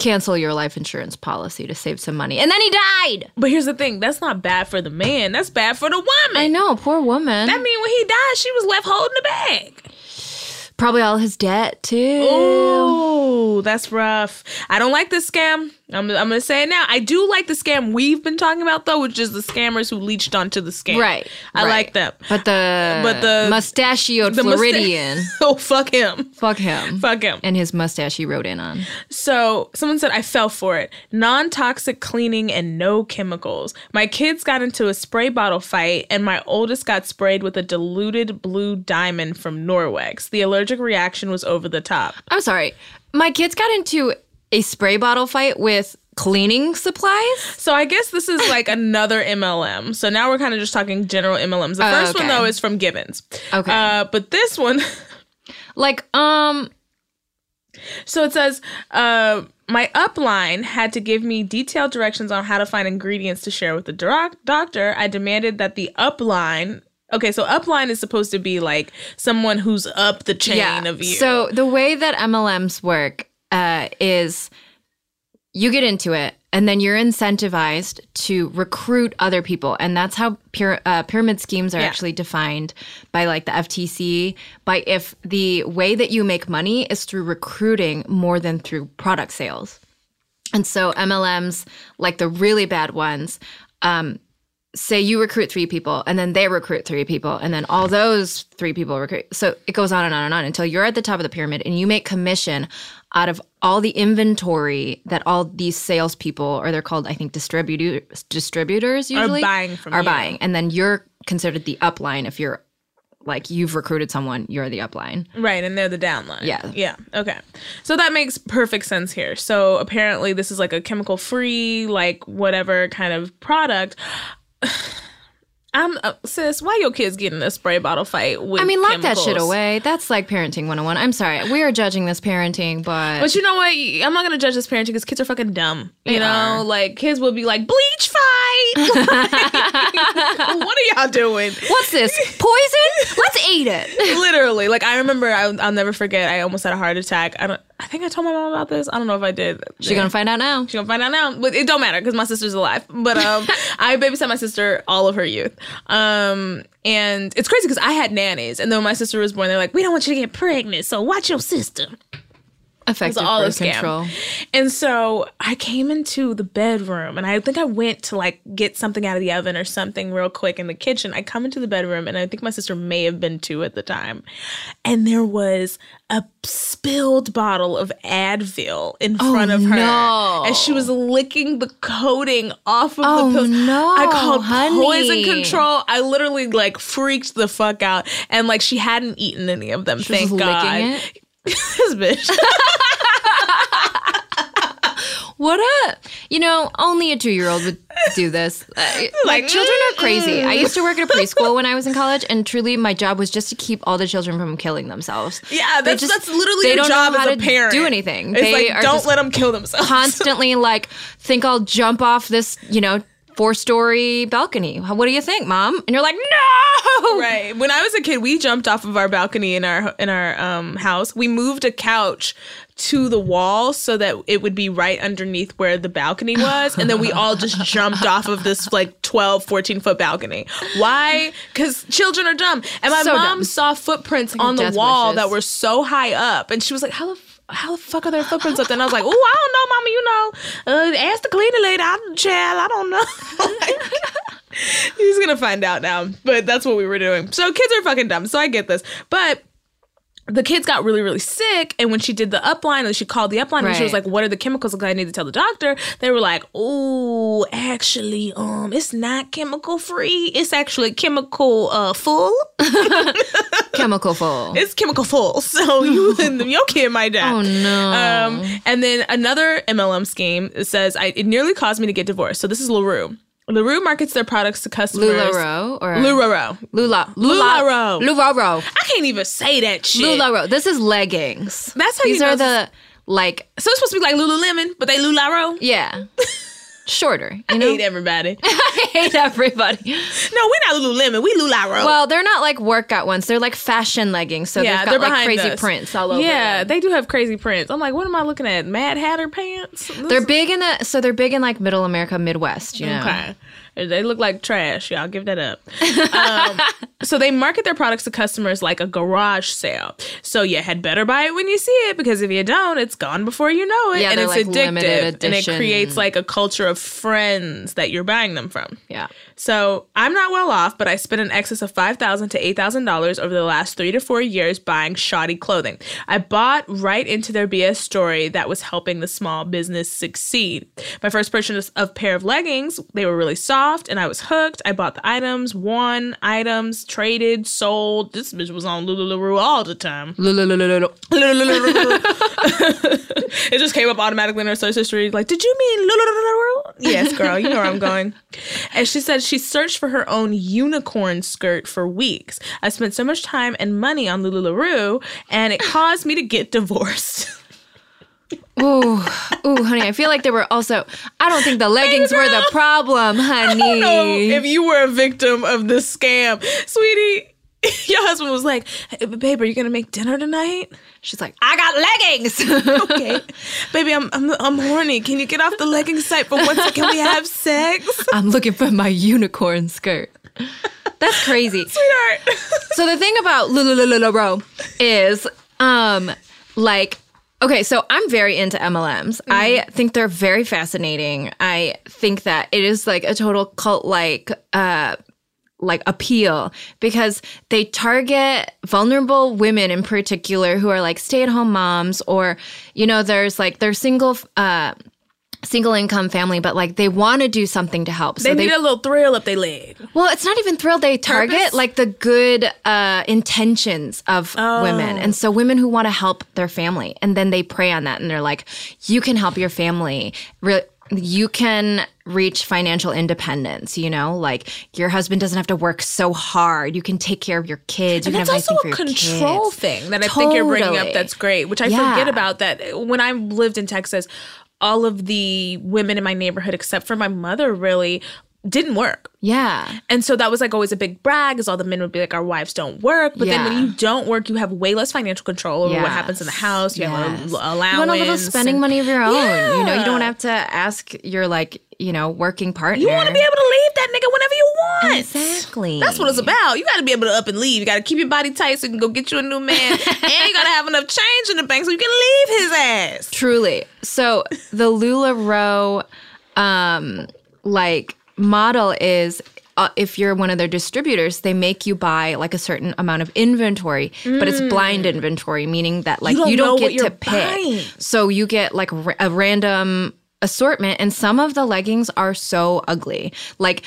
S4: cancel your life insurance policy to save some money?" And then he died.
S3: But here's the thing that's not bad for the man, that's bad for the woman.
S4: I know, poor woman.
S3: That mean when he died, she was left holding the bag.
S4: Probably all his debt too.
S3: Oh, that's rough. I don't like this scam. I'm, I'm going to say it now. I do like the scam we've been talking about, though, which is the scammers who leached onto the scam.
S4: Right.
S3: I
S4: right.
S3: like them.
S4: But the
S3: But the-
S4: mustachioed
S3: the musta-
S4: Floridian,
S3: oh, fuck him.
S4: fuck him.
S3: Fuck him.
S4: And his mustache he wrote in on.
S3: So someone said I fell for it. Non-toxic cleaning and no chemicals. My kids got into a spray bottle fight, and my oldest got sprayed with a diluted blue diamond from Norwex. The allergic reaction was over the top.
S4: I'm sorry. My kids got into a spray bottle fight with cleaning supplies.
S3: So I guess this is like another MLM. So now we're kind of just talking general MLMs. The first one
S4: okay.
S3: though is from Gibbons.
S4: Okay.
S3: Uh, but this one,
S4: Like, um,
S3: so it says, uh, my upline had to give me detailed directions on how to find ingredients to share with the doc- doctor. I demanded that the upline. Okay, so upline is supposed to be like someone who's up the chain
S4: yeah.
S3: of you.
S4: So the way that MLMs work uh, is you get into it and then you're incentivized to recruit other people and that's how pyra- uh, pyramid schemes are
S3: Yeah.
S4: actually defined by like the ftc by if the way that you make money is through recruiting more than through product sales and so mlms like the really bad ones um, say you recruit three people and then they recruit three people and then all those three people recruit so it goes on and on and on until you're at the top of the pyramid and you make commission out of all the inventory that all these salespeople or they're called I think distributors distributors usually are
S3: buying from
S4: are
S3: you.
S4: buying and then you're considered the upline if you're like you've recruited someone you're the upline
S3: Right, and they're the downline.
S4: Yeah.
S3: Yeah. Okay. So that makes perfect sense here. So apparently this is like a chemical free, like whatever kind of product. I'm uh, sis, why your kids getting a spray bottle fight with
S4: I mean lock that shit away that's like parenting 101 I'm sorry we are judging this parenting but
S3: But you know what? I'm not gonna judge this parenting because kids are fucking dumb. You
S4: They
S3: know,
S4: are.
S3: like kids will be like bleach fight. what are y'all doing?
S4: what's this poison let's eat it
S3: Literally, like I remember, I, I'll never forget. I almost had a heart attack. I don't. I think I told my mom about this. I don't know if I did.
S4: She gonna find out now.
S3: She gonna find out now, but it don't matter because my sister's alive. But um, I babysat my sister all of her youth. Um, and it's crazy because I had nannies, and then when my sister was born, they're like, "We don't want you to get pregnant, so watch your sister."
S4: Effective
S3: all
S4: birth control.
S3: And so I came into the bedroom, and I think I went to like get something out of the oven or something real quick in the kitchen. I come into the bedroom, and I think my sister may have been two at the time, and there was a spilled bottle of Advil in oh, front of her,
S4: no.
S3: and she was licking the coating off of
S4: Oh,
S3: the pills.
S4: no,
S3: I called
S4: honey.
S3: poison control. I literally like freaked the fuck out, and like she hadn't eaten any of them.
S4: She was
S3: thank
S4: licking
S3: God. This bitch.
S4: What up? You know, only a two year old would do this. Uh, like, children are crazy. I used to work at a preschool when I was in college, and truly, my job was just to keep all the children from killing themselves.
S3: Yeah, that's
S4: just-
S3: that's literally
S4: they
S3: your
S4: don't
S3: job
S4: know how
S3: as a
S4: to
S3: parent.
S4: do anything.
S3: It's
S4: They
S3: like
S4: are
S3: don't let them kill themselves.
S4: Constantly, like, think I'll jump off this, you know, four story balcony. What do you think, mom? And you're like, no.
S3: right. When I was a kid, we jumped off of our balcony in our in our um, house. We moved a couch to the wall so that it would be right underneath where the balcony was and then we all just jumped off of this like 12 14 foot balcony why because children are dumb and my
S4: So
S3: mom
S4: dumb.
S3: saw footprints on the wall
S4: wishes.
S3: that were so high up and she was like how the how the fuck are their footprints up there? And I was like, oh, I don't know, mama. You know, uh, ask the cleaning lady. I'm child. I don't know. He's gonna find out now, but that's what we were doing. So kids are fucking dumb. So I get this, but the kids got really, really sick. And when she did the upline, and she called the upline, and she was like, "What are the chemicals that I need to tell the doctor?" They were like, "Oh, actually, um, it's not chemical free. It's actually chemical uh full.
S4: Chemical full.
S3: It's chemical full. So you and your kid might die."
S4: Oh, no.
S3: Um, and then another MLM scheme says, I, "It nearly caused me to get divorced." So this is Larue. Larue markets their products to customers.
S4: LuLaRoe or
S3: LuLaRoe.
S4: Lula
S3: LuLaRoe.
S4: LuLaRoe.
S3: I can't even say that shit.
S4: LuLaRoe. This is leggings.
S3: That's how
S4: These
S3: you know
S4: are the like
S3: So it's supposed to be like Lululemon, but they Lularo.
S4: yeah, shorter. You
S3: I
S4: know,
S3: hate everybody.
S4: I hate everybody.
S3: no, we're not Lululemon. We Lularo.
S4: Well, they're not like workout ones. They're like fashion leggings. So
S3: yeah,
S4: they've got
S3: they're
S4: like crazy
S3: us.
S4: prints all over.
S3: Yeah,
S4: them.
S3: they do have crazy prints. I'm like, what am I looking at? Mad Hatter pants? This
S4: They're big in the so they're big in like middle America, Midwest, you know.
S3: Okay. They look like trash. Y'all give that up. um, so they market their products to customers like a garage sale. So you had better buy it when you see it because if you don't, it's gone before you know it,
S4: Yeah,
S3: and it's
S4: like,
S3: addictive, and it creates like a culture of friends that you're buying them from.
S4: Yeah.
S3: So I'm not well off, but I spent an excess of five thousand to eight thousand dollars over the last three to four years buying shoddy clothing. I bought right into their BS story that was helping the small business succeed. My first purchase of pair of leggings, they were really soft, and I was hooked. I bought the items, won items, traded, sold. This bitch was on Lululemon all the time. it just came up automatically in her search history. Like, did you mean Lululemon? Yes, girl, you know where I'm going. And she said she searched for her own unicorn skirt for weeks. I spent so much time and money on Lululemon, and it caused me to get divorced.
S4: Ooh, ooh, honey. I feel like they were also. I don't think the leggings were the problem, honey.
S3: if you were a victim of this scam, sweetie. Your husband was like, hey, "Babe, are you gonna make dinner tonight?"
S4: She's like, I got leggings.
S3: Okay, baby, I'm, I'm I'm horny. Can you get off the legging site for one second? We have sex,
S4: I'm looking for my unicorn skirt. That's crazy.
S3: sweetheart.
S4: So the thing about Lululemon is, um, like, okay, so I'm very into MLMs. I think they're very fascinating. I think that it is like a total cult like, uh, like appeal because they target vulnerable women in particular who are like stay-at-home moms or you know there's like they're single uh single income family but like they want to do something to help so
S3: They need a little thrill up their leg.
S4: well, it's not even thrill. They target
S3: Purpose?
S4: like the good uh, intentions of women. And so women who want to help their family. And then they prey on that and they're like, you can help your family. Re- you can reach financial independence, you know? Like your husband doesn't have to work so hard. You can take care of your kids.
S3: And
S4: you
S3: that's
S4: can have
S3: also a
S4: things for your
S3: control
S4: kids.
S3: thing that I think you're bringing up that's great, which I
S4: Yeah.
S3: forget about that. When I lived in Texas, all of the women in my neighborhood, except for my mother, really didn't work.
S4: Yeah.
S3: And so that was like always a big brag, is all the men would be like, our wives don't work. But then when you don't work, you have way less financial control over what happens in the house. You have
S4: Yes.
S3: a l- allowance.
S4: You want a little spending
S3: and-
S4: money of your own. You know, you don't have to ask your like, you know, working partner.
S3: You want to be able to leave that nigga whenever you want.
S4: Exactly.
S3: That's what it's about. You got to be able to up and leave. You got to keep your body tight so you can go get you a new man. and you got to have enough change in the bank so you can leave his ass.
S4: Truly. So the LuLaRoe um like model is uh, if you're one of their distributors, they make you buy like a certain amount of inventory, but it's blind inventory, meaning that like
S3: Mm. don't
S4: you don't, get to pick.
S3: buying.
S4: So you get like a random assortment, and some of the leggings are so ugly. Like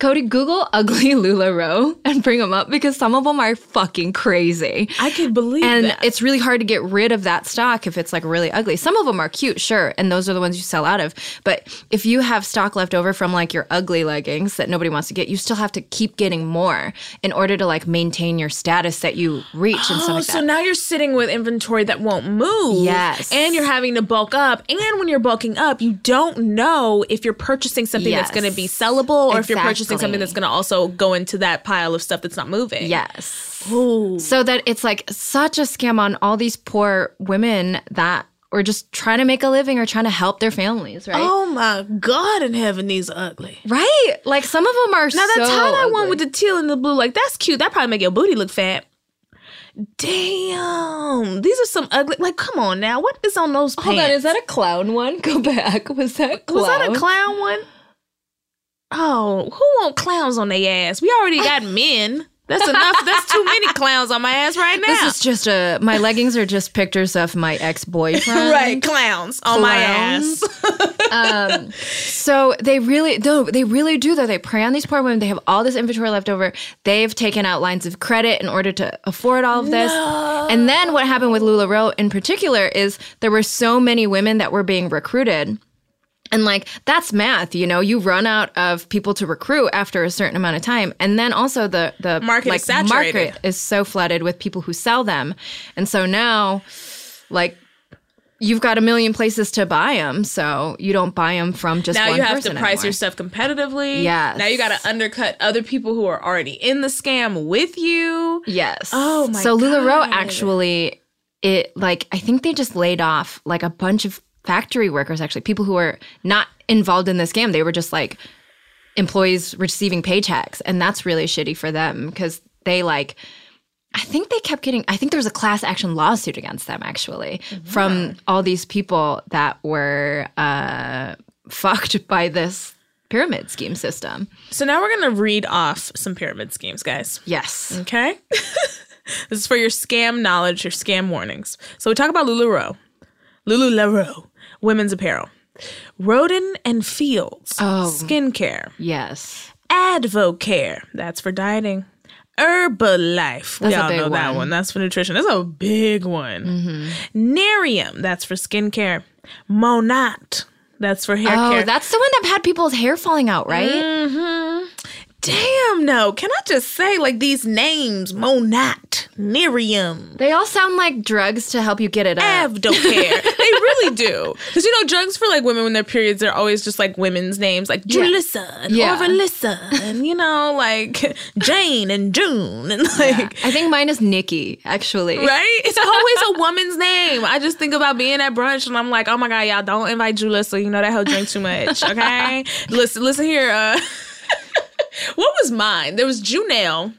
S4: Cody, Google ugly LuLaRoe and bring them up because some of them are fucking crazy
S3: I can believe
S4: and
S3: that.
S4: it's really hard to get rid of that stock if it's like really ugly. Some of them are cute, sure, and those are the ones you sell out of. But if you have stock left over from like your ugly leggings that nobody wants to get, you still have to keep getting more in order to like maintain your status that you reach and stuff
S3: Oh,
S4: like
S3: so
S4: that.
S3: now you're sitting with inventory that won't move.
S4: Yes.
S3: And you're having to bulk up. And when you're bulking up, you don't know if you're purchasing something that's going to be sellable or if you're purchasing something that's going to also go into that pile of stuff that's not moving.
S4: yes.
S3: Ooh.
S4: So that it's like such a scam on all these poor women that are just trying to make a living or trying to help their families, right?
S3: Oh my God in heaven, these are ugly.
S4: Right? Like some of them are
S3: Now that
S4: so
S3: tie-dye one with the teal and the blue, like that's cute. That probably make your booty look fat. Damn, these are some ugly. Like, come on now, what is on those pants?
S4: Hold on, is that a clown one? Go back. Was that clown?
S3: Was that a clown one? Oh, who want clowns on their ass? We already got men. That's enough. That's too many clowns on my ass right now.
S4: This is just a. My leggings are just pictures of my ex boyfriend.
S3: right, clowns on my ass.
S4: um, so they really, no, they really do though. They prey on these poor women. They have all this inventory left over. They've taken out lines of credit in order to afford all of this. And then what happened with LuLaRoe in particular is there were so many women that were being recruited. And like that's math, you know, you run out of people to recruit after a certain amount of time. And then also the the
S3: Market is saturated.
S4: market is so flooded with people who sell them. And so now like you've got a million places to buy them, so you don't buy them from just
S3: now
S4: one
S3: you have to price
S4: anymore.
S3: your stuff competitively.
S4: Yes.
S3: Now you got to undercut other people who are already in the scam with you.
S4: Yes.
S3: Oh my
S4: So LuLaRoe actually, it like I think they just laid off like a bunch of factory workers. Actually, people who were not involved in the scam. They were just like employees receiving paychecks, and that's really shitty for them because they like. I think they kept getting. I think there was a class action lawsuit against them actually from all these people that were uh, fucked by this pyramid scheme system.
S3: So now we're going to read off some pyramid schemes, guys.
S4: Yes.
S3: Okay? this is for your scam knowledge, your scam warnings. So we talk about LuLaRoe. LuLaRoe, women's apparel. Rodan and Fields,
S4: Oh.
S3: skincare.
S4: Yes.
S3: Advocare, that's for dieting. Herbalife, we
S4: That's a
S3: all know that
S4: one. Mm-hmm.
S3: one. That's for nutrition. That's a big one. Nerium, that's for skincare. Monat, that's for hair
S4: Oh,
S3: care.
S4: that's the one that had people's hair falling out, right?
S3: Mm-hmm. Damn, no. Can I just say, like, these names Monat, Miriam.
S4: They all sound like drugs to help you get it up.
S3: Av don't care. they really do. Because, you know, drugs for, like, women when their periods are always just, like, women's names, like Julissa and
S4: Yeah.
S3: Orvalissa and, you know, like Jane and June and, like,
S4: I think mine is Nikki, actually.
S3: Right? It's always a woman's name. I just think about being at brunch and I'm like, oh my god, y'all don't invite Julissa. You know that hoe drink too much. Okay? listen, listen here. Uh, what was mine? There was Junel.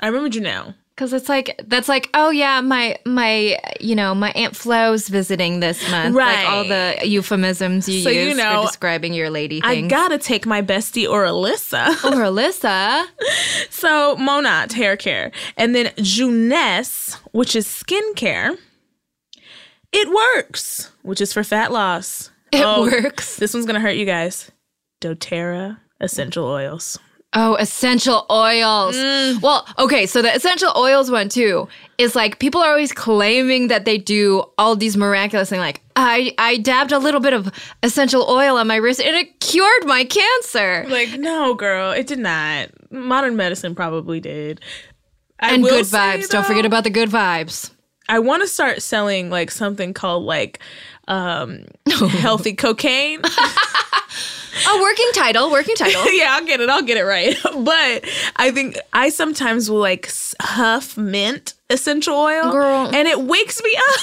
S3: I remember Junel.
S4: Because it's like that's like, oh yeah, my my you know my aunt Flo's visiting this month. Like all the euphemisms you
S3: So, you
S4: use
S3: know,
S4: for describing your lady
S3: I gotta take my bestie or Alyssa.
S4: or Alyssa.
S3: so Monat hair care, and then Jeunesse, which is skincare. It works, which is for fat loss.
S4: It
S3: Oh,
S4: works.
S3: This one's gonna hurt you guys. DoTerra essential oils.
S4: Oh, essential oils.
S3: Mm.
S4: Well, okay, so the essential oils one too is like people are always claiming that they do all these miraculous things. Like I, I dabbed a little bit of essential oil on my wrist and it cured my cancer.
S3: Like, no, girl, it did not. Modern medicine probably did. I
S4: and good vibes. Don't forget about the good vibes.
S3: I want to start selling like something called like um healthy cocaine.
S4: a working title, working title.
S3: yeah, I'll get it. I'll get it right. But I think I sometimes will like huff mint essential oil,
S4: Girl.
S3: and it wakes me up.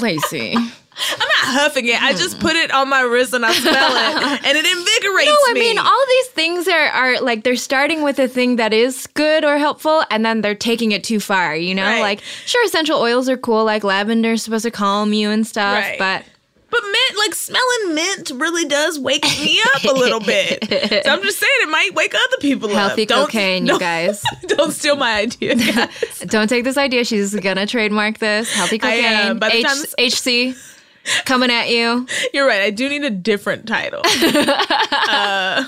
S4: Laci.
S3: I'm not huffing it. I just hmm. put it on my wrist and I smell it, and it invigorates me.
S4: No, I
S3: me.
S4: mean all these things are are like they're starting with a thing that is good or helpful, and then they're taking it too far. You know,
S3: Right.
S4: like sure, essential oils are cool, like lavender is supposed to calm you and stuff,
S3: Right.
S4: but
S3: But mint, like smelling mint, really does wake me up a little bit. So I'm just saying, it might wake other people
S4: healthy
S3: up. Don't-
S4: cocaine, you
S3: don't-
S4: guys.
S3: Don't steal my idea.
S4: Don't take this idea. She's gonna trademark this. Healthy cocaine. H- HC coming at you.
S3: You're right. I do need a different title. uh,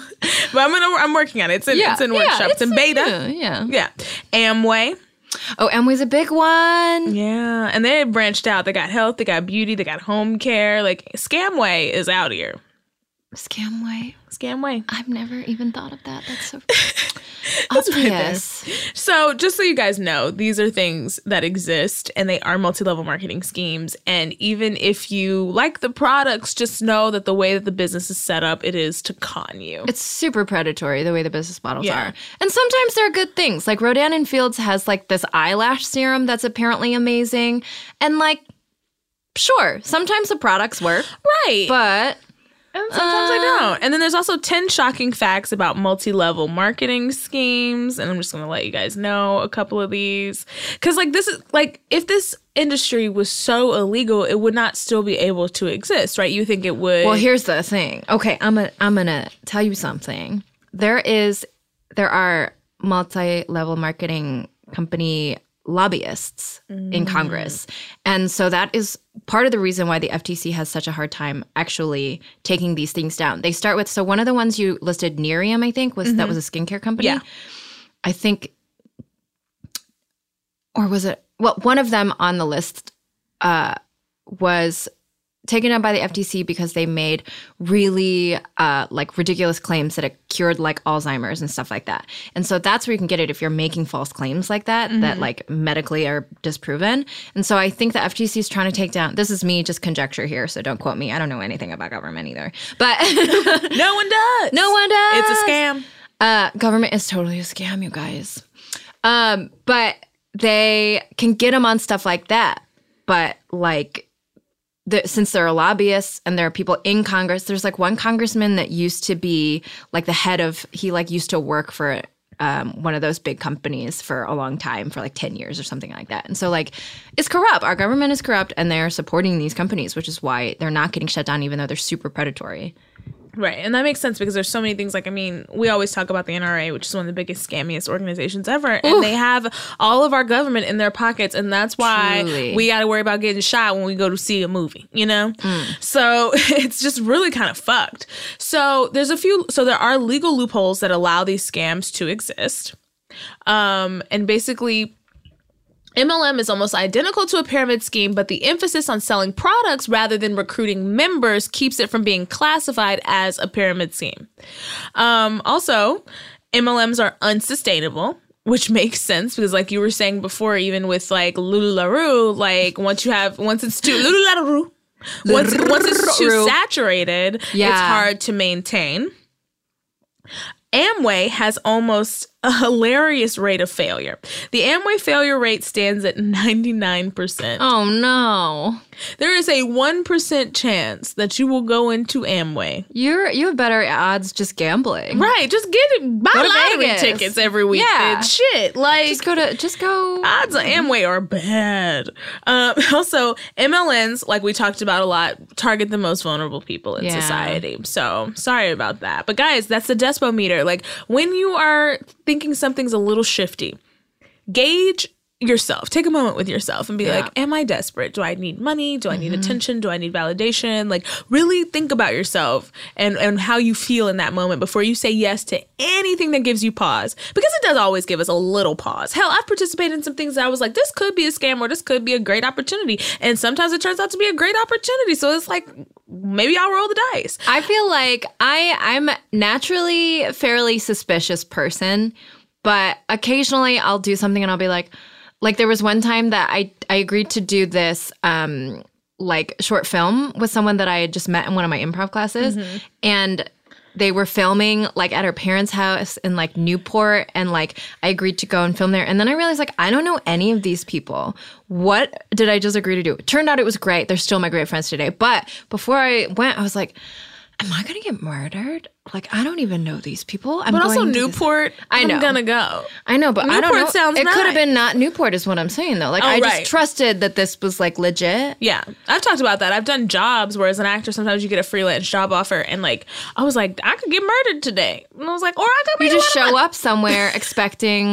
S3: but I'm gonna. I'm working on it. It's in. it's in workshop. It's, in beta.
S4: Yeah, yeah.
S3: Yeah. Amway.
S4: Oh, Amway's a big one.
S3: Yeah. And they branched out. They got health. They got beauty. They got home care. Like Scamway is out here.
S4: Scamway.
S3: Scamway.
S4: I've never even thought of that. That's so
S3: That's right there. So, just so you guys know, these are things that exist and they are multi level marketing schemes. And even if you like the products, just know that the way that the business is set up, it is to con you.
S4: It's super predatory the way the business models
S3: Yeah.
S4: are. And sometimes there are good things. Like Rodan and Fields has like this eyelash serum that's apparently amazing. And like sure, sometimes the products work,
S3: right.
S4: but
S3: and sometimes I uh, don't. And then there's also 10 shocking facts about multi level marketing schemes. And I'm just going to let you guys know a couple of these. Because, like, this is like, if this industry was so illegal, it would not still be able to exist, right? You think it would.
S4: Well, here's the thing. Okay, I'm gonna I'm gonna tell you something. There is there are multi-level marketing company lobbyists in Congress. Mm. And so that is part of the reason why the FTC has such a hard time actually taking these things down. They start with so one of the ones you listed Nerium, I think, was that was a skincare company.
S3: Yeah.
S4: I think or was it well one of them on the list uh was taken down by the FTC because they made really uh, like ridiculous claims that it cured like Alzheimer's and stuff like that. And so that's where you can get it if you're making false claims like that that like medically are disproven. And so I think the FTC is trying to take down. This is me just conjecture here, so don't quote me. I don't know anything about government either. But
S3: No one does.
S4: no one does.
S3: It's a scam.
S4: Uh, government is totally a scam, you guys. Um, but they can get them on stuff like that. But like, the, since there are lobbyists and there are people in Congress, there's like one congressman that used to be like the head of. He like used to work for um, one of those big companies for a long time, for like ten years or something like that. And so like, it's corrupt. Our government is corrupt, and they're supporting these companies, which is why they're not getting shut down, even though they're super predatory.
S3: Right. And that makes sense because there's so many things like I mean, we always talk about the NRA, which is one of the biggest scammiest organizations ever, and they have all of our government in their pockets and that's why
S4: Truly.
S3: we got to worry about getting shot when we go to see a movie, you know? So, it's just really kind of fucked. So, there's a few so there are legal loopholes that allow these scams to exist. Um and basically MLM is almost identical to a pyramid scheme, but the emphasis on selling products rather than recruiting members keeps it from being classified as a pyramid scheme. Um, also, MLMs are unsustainable. Which makes sense because, like you were saying before, even with like Lulularoo, like once you have once it's too Lulularoo, once once it's too saturated, it's hard to maintain. Amway has almost a hilarious rate of failure. The Amway failure rate stands at 99%.
S4: Oh no.
S3: There is a 1% chance that you will go into Amway.
S4: You're you have better odds just gambling.
S3: Right, just get buy lottery
S4: Vegas.
S3: tickets every week.
S4: Yeah.
S3: shit. Like,
S4: Just go to just go.
S3: odds of Amway are bad. Um, also, MLMs, like we talked about a lot, target the most vulnerable people in
S4: Yeah.
S3: society. So sorry about that. But guys, that's the Despo meter. Like when you are thinking something's a little shifty, gauge yourself. Take a moment with yourself and be
S4: Yeah.
S3: like, Am I desperate? Do I need money? Do I need mm-hmm. attention? Do I need validation? Like really think about yourself and, and how you feel in that moment before you say yes to anything that gives you pause. Because it does always give us a little pause. Hell, I've participated in some things that I was like, this could be a scam or this could be a great opportunity. And sometimes it turns out to be a great opportunity. So it's like maybe I'll roll the dice.
S4: I feel like I I'm naturally a fairly suspicious person, but occasionally I'll do something and I'll be like like there was one time that I I agreed to do this um like short film with someone that I had just met in one of my improv classes and they were filming like at her parents' house in like Newport and like I agreed to go and film there and then I realized like I don't know any of these people. What did I just agree to do? It turned out it was great. They're still my great friends today. But before I went, I was like, am I gonna get murdered? Like I don't even know these people. I'm
S3: But also
S4: going to
S3: Newport,
S4: I know.
S3: I'm gonna go.
S4: I know, but I don't
S3: Newport
S4: know.
S3: sounds
S4: it could have been not Newport, is what I'm saying though. Like
S3: Oh,
S4: I just trusted that this was like legit.
S3: Yeah, I've talked about that. I've done jobs where, as an actor, sometimes you get a freelance job offer, and like I was like, I could get murdered today, and I was like, or I could.
S4: You just show up somewhere expecting,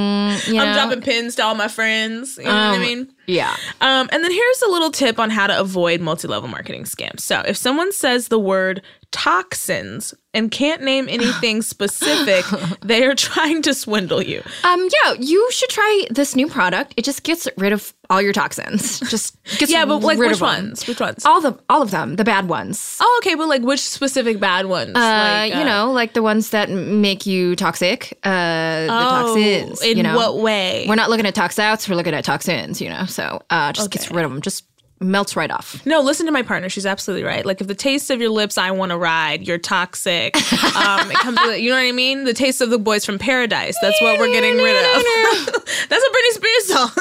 S4: you know.
S3: I'm dropping pins to all my friends. You know what I
S4: Um,
S3: mean?
S4: Yeah.
S3: Um, and then here's a little tip on how to avoid multi-level marketing scams. So if someone says the word toxins and can't name anything specific, they are trying to swindle you.
S4: Um. Yeah. You should try this new product. It just gets rid of all your toxins. Just gets
S3: Yeah, but like
S4: rid
S3: which
S4: of them.
S3: ones? Which ones?
S4: All the all of them, the bad ones.
S3: Oh, okay, but like which specific bad ones?
S4: Uh,
S3: like,
S4: you know, like the ones that make you toxic. Uh, the toxins.
S3: Oh, in
S4: you know?
S3: what way?
S4: We're not looking at tox outs. We're looking at toxins. You know, so uh, just gets rid of them. Just melts right off.
S3: No, listen to my partner. She's absolutely right. Like if the taste of your lips, I want to ride. You're toxic. Um, it comes with, you know what I mean? The taste of the boys from paradise. That's what we're getting rid of. That's a Britney Spears song.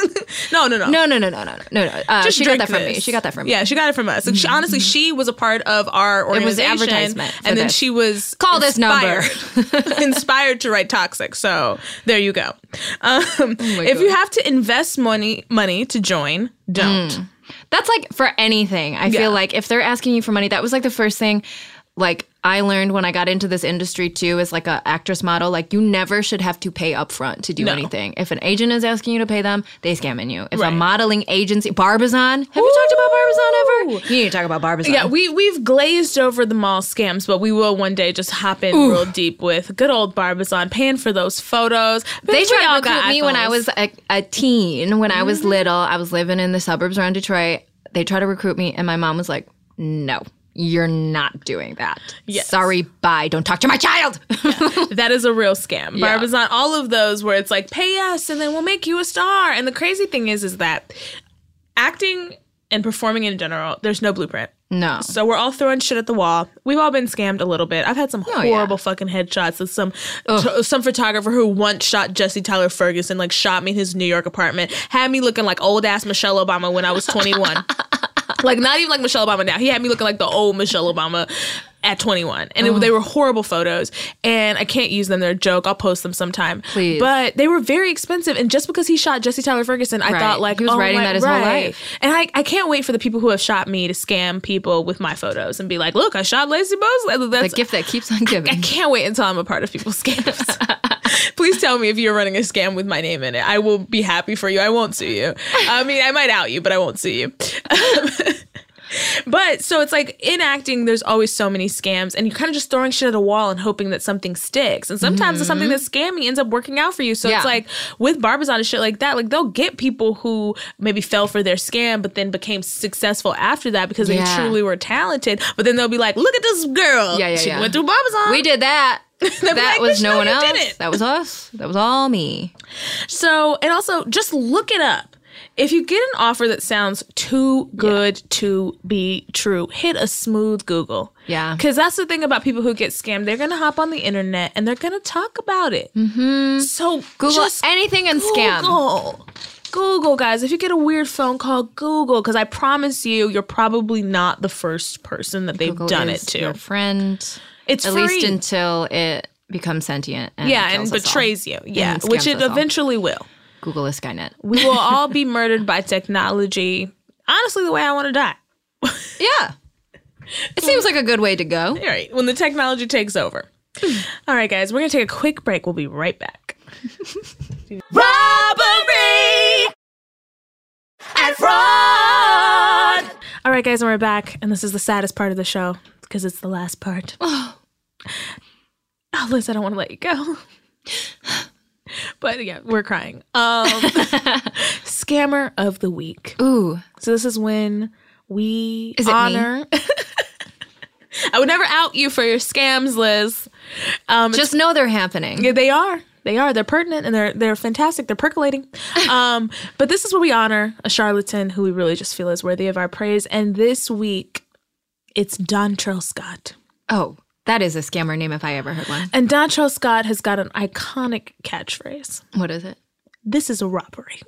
S3: no, no, no.
S4: No, no, no, no, no, no, no. Uh,
S3: Just
S4: she got that from me. She got that from me.
S3: Yeah, she got it from us. And she, honestly, she was a part of our
S4: was
S3: organization.
S4: advertisement for
S3: and then
S4: this.
S3: she was
S4: Call this number.
S3: inspired- inspired to write toxic. So there you go. Um, if you have to invest money money to join, don't.
S4: That's like for anything. I
S3: Yeah.
S4: feel like if they're asking you for money, that was like the first thing like I learned when I got into this industry too as like a actress model. Like you never should have to pay upfront to do
S3: No.
S4: anything. If an agent is asking you to pay them, they scamming you. If
S3: Right.
S4: a modeling agency Barbizon, have you talked about Barbizon ever? You need to talk about Barbizon.
S3: Yeah, we we've glazed over the mall scams, but we will one day just hop in real deep with good old Barbizon, paying for those photos.
S4: They tried to recruit
S3: got
S4: me when I was a, a teen. When I
S3: Mm-hmm.
S4: was little, I was living in the suburbs around Detroit. They tried to recruit me, and my mom was like, no, you're not doing that.
S3: Yes.
S4: Sorry, bye. Don't talk to my child.
S3: That is a real scam.
S4: Yeah.
S3: Barbizon, all of those where it's like, pay us and then we'll make you a star. And the crazy thing is, is that acting and performing in general, there's no blueprint.
S4: no.
S3: So we're all throwing shit at the wall. We've all been scammed a little bit. I've had some
S4: Oh, yeah.
S3: horrible fucking headshots of some t- some photographer who once shot Jesse Tyler Ferguson, like shot me in his New York apartment, had me looking like old ass Michelle Obama when I was 21. like not even like Michelle Obama now. He had me looking like the old Michelle Obama at 21. And it, they were horrible photos. And I can't use them. They're a joke. I'll post them sometime.
S4: Please.
S3: But they were very expensive. And just because he shot Jesse Tyler Ferguson, I
S4: Right.
S3: thought like
S4: He was
S3: oh,
S4: writing
S3: my-
S4: that his whole
S3: right.
S4: life.
S3: And I, I can't wait for the people who have shot me to scam people with my photos and be like, look, I shot Laci Mosley.
S4: The gift that keeps on giving
S3: I
S4: giving.
S3: can't wait until I'm a part of people's scams. Please tell me if you're running a scam with my name in it. I will be happy for you. I won't sue you. I mean, I might out you, but I won't sue you. but so it's like in acting, there's always so many scams, and you're kind of just throwing shit at a wall and hoping that something sticks. And sometimes the something mm-hmm. that's scammy ends up working out for you. So
S4: Yeah.
S3: it's like with Barbizon and shit like that, like they'll get people who maybe fell for their scam, but then became successful after that because they truly were talented. But then they'll be like, look at this girl.
S4: Yeah, yeah,
S3: she
S4: yeah.
S3: went through Barbizon.
S4: we did that. That
S3: like,
S4: was no one else. That was us. That was all me.
S3: So, and also just look it up. If you get an offer that sounds too good to be true, hit a smooth Google.
S4: Yeah.
S3: Because that's the thing about people who get scammed. They're going to hop on the internet and they're going to talk about it. Mm-hmm. So,
S4: Google
S3: just
S4: anything and scam.
S3: Google. Google, guys. If you get a weird phone call, Google. Because I promise you, you're probably not the first person that they've
S4: Google
S3: done it to.
S4: Your friend,
S3: It's
S4: at
S3: free.
S4: least until it becomes sentient. And
S3: yeah, and
S4: us all.
S3: betrays you. Yeah,
S4: And
S3: which it
S4: us all.
S3: eventually will.
S4: Google is Skynet.
S3: We will all be murdered by technology. Honestly, the way I want to die.
S4: Yeah. It seems like a good way to go.
S3: All right, when the technology takes over. Hmm. All right, guys, we're going to take a quick break. We'll be right back.
S2: Robbery and fraud.
S3: All right, guys, and we're back. And this is the saddest part of the show because it's the last part. Oh, oh Lizz, I don't want to let you go. But yeah, we're crying. Um, scammer of the week.
S4: Ooh.
S3: So this is when we
S4: Is
S3: honor. I would never out you for your scams, Lizz. Um,
S4: Just know they're happening.
S3: Yeah, they are. They are. They're pertinent and they're they're fantastic. They're percolating. Um, but this is where we honor a charlatan who we really just feel is worthy of our praise. And this week, it's Dontrell Scott.
S4: Oh, that is a scammer name if I ever heard one.
S3: And Dontrell Scott has got an iconic catchphrase.
S4: What is it?
S3: This is a robbery.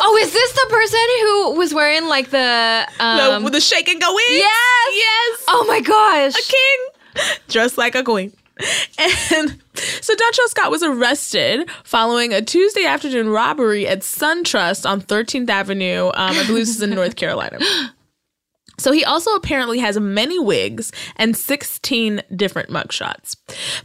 S4: Oh, is this the person who was wearing like the um
S3: with the shake and go in.
S4: Yes!
S3: Yes.
S4: Oh my gosh.
S3: A king, dressed like a queen. And so Dontrell Scott was arrested following a Tuesday afternoon robbery at SunTrust on 13th Avenue. Um, I believe this is in North Carolina. So he also apparently has many wigs and 16 different mugshots.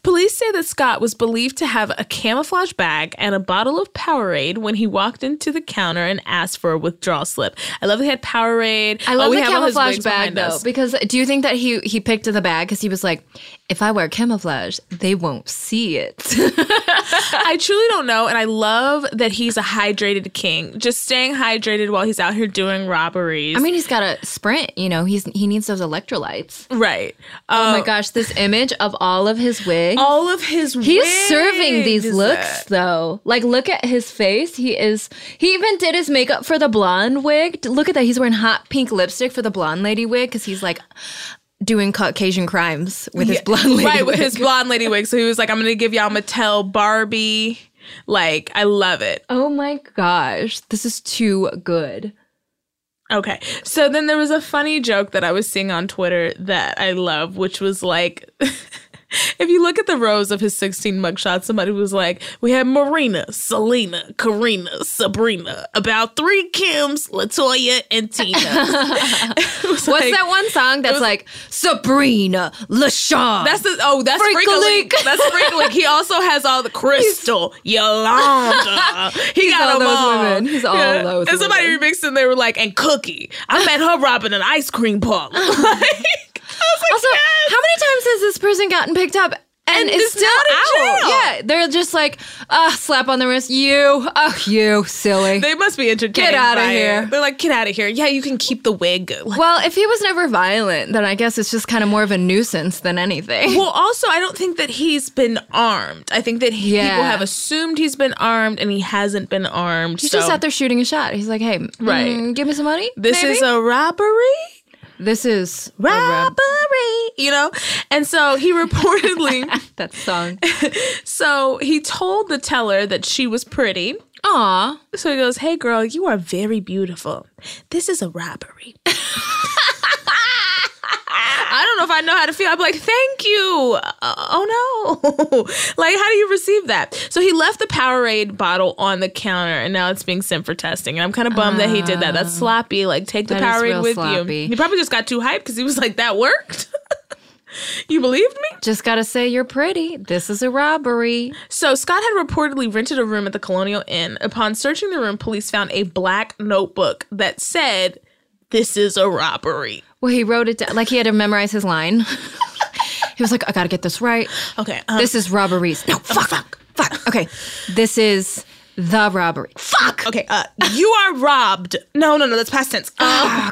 S3: Police say that Scott was believed to have a camouflage bag and a bottle of Powerade when he walked into the counter and asked for a withdrawal slip. I love that he had Powerade.
S4: I love
S3: Oh,
S4: the camouflage bag though,
S3: us.
S4: because do you think that he he picked the bag because he was like, if I wear camouflage, they won't see it.
S3: I truly don't know, and I love that he's a hydrated king, just staying hydrated while he's out here doing robberies.
S4: I mean, he's got a sprint. You know, he's he needs those electrolytes.
S3: right?
S4: Oh
S3: Uh,
S4: my gosh, this image of all of his wigs.
S3: all of his wigs.
S4: He's serving these looks though. Like look at his face. He is he even did his makeup for the blonde wig. Look at that. He's wearing hot pink lipstick for the blonde lady wig cuz he's like doing Caucasian crimes with his blonde lady
S3: right with
S4: wig.
S3: his blonde lady wig. So he was like, "I'm gonna give y'all Mattel Barbie." Like, I love it.
S4: Oh my gosh. This is too good.
S3: Okay. So then there was a funny joke that I was seeing on Twitter that I love, which was like if you look at the rows of his 16 mugshots, somebody was like, We have Marina, Selena, Karina, Sabrina, about three Kims, Latoya, and Tina.
S4: What's
S3: like-
S4: that one song that's
S3: was-
S4: like Sabrina LaShawn?
S3: That's the oh, that's.
S4: Freak-a-leak.
S3: That's Freak-a-leak. He also has all the Crystal, Yolanda. He got
S4: all those
S3: all.
S4: women. He's all those
S3: And somebody
S4: women.
S3: remixed and They were like, and Cookie. I met her robbing an ice cream parlor. Like,
S4: Also,
S3: yes.
S4: how many times has this person gotten picked up and, it's
S3: is
S4: still out.
S3: jail.
S4: Yeah, they're just like, ah, slap on the wrist. You, oh, you, silly.
S3: They must be entertained.
S4: Get
S3: by it.
S4: here.
S3: They're like, get out of here. Yeah, you can keep the wig.
S4: Well, if he was never violent, then I guess it's just kind of more of a nuisance than anything.
S3: Well, also, I don't think that he's been armed. I think that he,
S4: Yeah.
S3: people have assumed he's been armed, and he hasn't been armed.
S4: He's
S3: so
S4: just out there shooting a shot. He's like, hey,
S3: Right.
S4: mm, give me some money.
S3: This
S4: maybe?
S3: is a robbery.
S4: This is
S3: Robbery, you know, and so he reportedly,
S4: that song.
S3: so he told the teller that she was pretty.
S4: Aw,
S3: So he goes, "Hey, girl, you are very beautiful. This is a robbery." I don't know if I know how to feel. I'd be like, "Thank you." Uh, oh no! like, how do you receive that? So he left the Powerade bottle on the counter, and now it's being sent for testing. And I'm kind of bummed that he did that. That's sloppy. Like, take the Powerade with
S4: sloppy.
S3: you. He probably just got too hyped because he was like, "That worked." you believed me?
S4: just gotta say you're pretty. This is a robbery.
S3: So Scott had reportedly rented a room at the Colonial Inn. Upon searching the room, police found a black notebook that said, "This is a robbery."
S4: Well, he wrote it down like he had to memorize his line. he was like, I gotta get this right.
S3: Okay, um,
S4: This is robberies. No, fuck, fuck, fuck. Okay, this is the robbery. Fuck.
S3: okay. Uh, you are robbed. No, no, no. That's past tense. Um,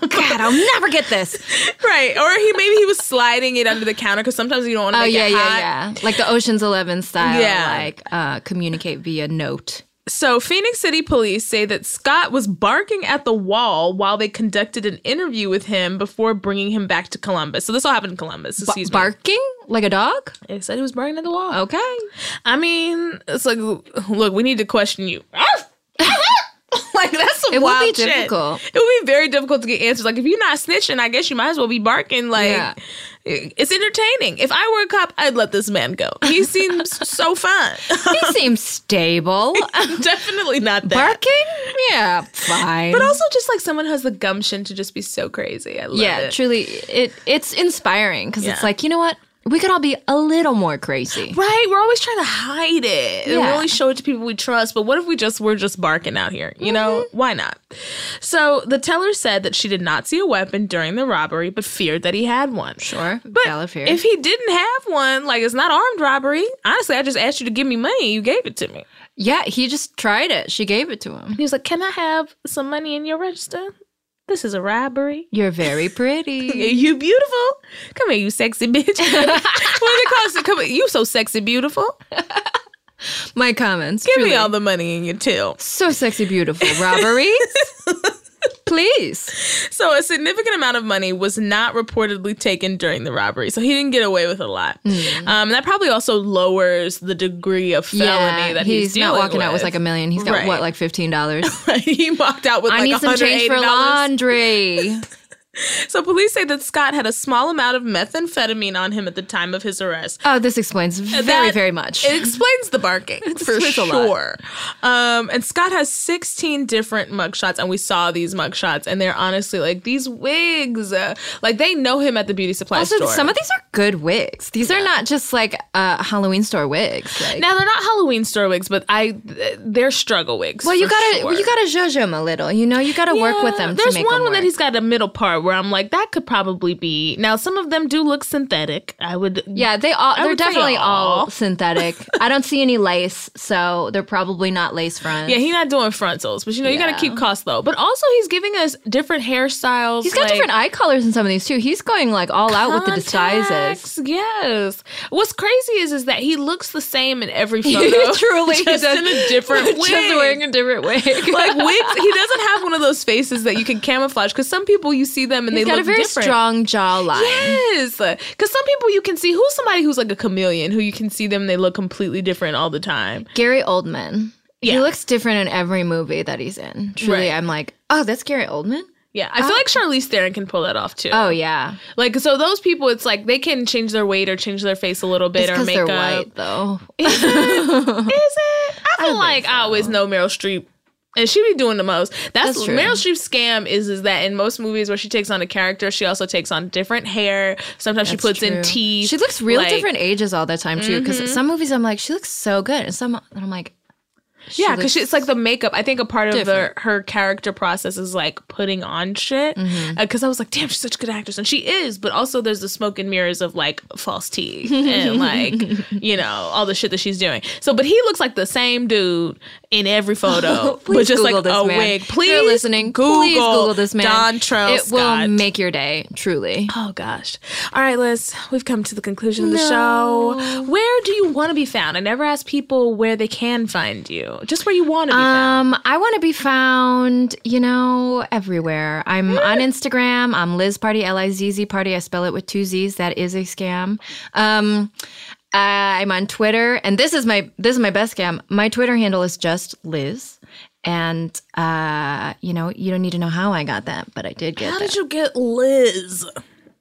S4: Oh God, I'll never get this.
S3: right, or he maybe he was sliding it under the counter because sometimes you don't want to
S4: Oh yeah,
S3: it
S4: yeah,
S3: hot.
S4: yeah. Like the Ocean's Eleven style.
S3: Yeah.
S4: Like uh, communicate via note.
S3: So, Phenix City police say that Scott was barking at the wall while they conducted an interview with him before bringing him back to Columbus. So, this all happened in Columbus. Excuse me.
S4: Barking like a dog.
S3: They said he was barking at the wall.
S4: Okay.
S3: I mean, it's like, look, we need to question you. like that's some
S4: It would
S3: wild
S4: be
S3: shit.
S4: difficult.
S3: It would be very difficult to get answers. Like if you're not snitching, I guess you might as well be barking. Like
S4: Yeah.
S3: it's entertaining. If I were a cop, I'd let this man go. He seems so fun.
S4: He seems stable.
S3: Definitely not that.
S4: Barking? Yeah, fine.
S3: But also just like someone who has the gumption to just be so crazy. I love it.
S4: yeah,
S3: it.
S4: truly, it it's inspiring because
S3: Yeah.
S4: it's like you know what, we could all be a little more crazy.
S3: Right, we're always trying to hide it. And we
S4: Yeah.
S3: only show it to people we trust. But what if we just were just barking out here? You know, mm-hmm. why not? So the teller said that she did not see a weapon during the robbery, but feared that he had one.
S4: Sure,
S3: But if he didn't have one, like it's not armed robbery. Honestly, I just asked you to give me money. You gave it to me.
S4: yeah, he just tried it. She gave it to him.
S3: He was like, "Can I have some money in your register? This is a robbery."
S4: You're very pretty.
S3: you beautiful. Come here, you sexy bitch. what they? Come here, you so sexy beautiful.
S4: My comments.
S3: Give
S4: truly.
S3: me all the money in your till.
S4: so sexy, beautiful robberies. Please.
S3: So a significant amount of money was not reportedly taken during the robbery, so he didn't get away with a lot.
S4: Hmm.
S3: Um, that probably also lowers the degree of felony
S4: yeah,
S3: that he's,
S4: he's, not walking out with
S3: with.
S4: like a million. He's got
S3: Right.
S4: what, like fifteen dollars?
S3: he walked out with
S4: I
S3: like
S4: need some change for laundry.
S3: So police say that Scott had a small amount of methamphetamine on him at the time of his arrest.
S4: Oh, this explains very,
S3: That-
S4: very much.
S3: It explains the barking for
S4: explains a lot.
S3: sure. Um, and Scott has 16 different mugshots, and we saw these mugshots, and they're honestly like these wigs. Uh, like they know him at the beauty supply
S4: Also,
S3: store.
S4: some of these are good wigs. These are not just like uh, Halloween store wigs. Like,
S3: now they're not Halloween store wigs, but I they're struggle wigs.
S4: well, you gotta
S3: sure.
S4: you gotta judge them a little. You know, you gotta work with
S3: Yeah,
S4: them.
S3: There's
S4: to make
S3: one
S4: them
S3: that he's got a middle part where I'm like, that could probably be. Now, some of them do look synthetic. I would.
S4: Yeah, they all they're definitely all
S3: all.
S4: synthetic. I don't see any lace, so they're probably not lace fronts.
S3: Yeah, he's not doing frontals, but you know, you got to keep costs low. But also, he's giving us different hairstyles.
S4: He's got
S3: like
S4: different eye colors in some of these too. He's going like all out with the disguises.
S3: Yes. What's crazy is is that he looks the same in every photo.
S4: Truly, he
S3: just
S4: does.
S3: in a different wig.
S4: Just wearing a different wig.
S3: like wigs, he doesn't have one of those faces that you can camouflage. Because some people you see them and
S4: He's
S3: they
S4: got
S3: look
S4: a very
S3: different.
S4: strong jawline.
S3: Yes, because some people you can see who's somebody who's like a chameleon who you can see them they look completely different all the time.
S4: Gary Oldman. He looks different in every movie that he's in. Truly,
S3: Right.
S4: I'm like, oh, that's Gary Oldman.
S3: Yeah, I feel ah. like Charlize Theron can pull that off too.
S4: Oh yeah,
S3: Like so, those people, it's like they can change their weight or change their face a little bit
S4: it's
S3: or
S4: because
S3: make
S4: they're white though.
S3: Is it? I feel like I always know Meryl Streep. And she be doing the most. That's,
S4: That's true.
S3: Meryl Streep's scam is is that in most movies where she takes on a character, she also takes on different hair. Sometimes she
S4: That's
S3: puts in teeth.
S4: She looks real
S3: like- Mm-hmm.
S4: different ages all the time too. Because some movies I'm like, she looks so good, and some and I'm like,
S3: Yeah, because it's like the makeup. I think a part of the her character process is like putting on shit. Because
S4: Mm-hmm.
S3: I was like, damn, she's such a good actress, and she is. But also, there's the smoke and mirrors of like false teeth and like you know all the shit that she's doing. So, but he looks like the same dude in every photo, but just
S4: Google
S3: like
S4: this
S3: a
S4: man.
S3: wig. Please,
S4: you're listening.
S3: Google,
S4: please Google this man.
S3: Don Trail
S4: It will make your day, truly.
S3: Oh gosh. All right, Lizz, we've come to the conclusion of the show. Where do you want to be found? I never ask people where they can find you. Just where you want to be found.
S4: Um, I want to be found, you know, everywhere. I'm on Instagram. I'm Lizz Party, L I Z Z Party. I spell it with two Z's. That is a scam. Um, I'm on Twitter, and this is my this is my best scam. My Twitter handle is just Lizz, and uh, you know, you don't need to know how I got that, but I did get
S3: How
S4: that.
S3: did you get Lizz?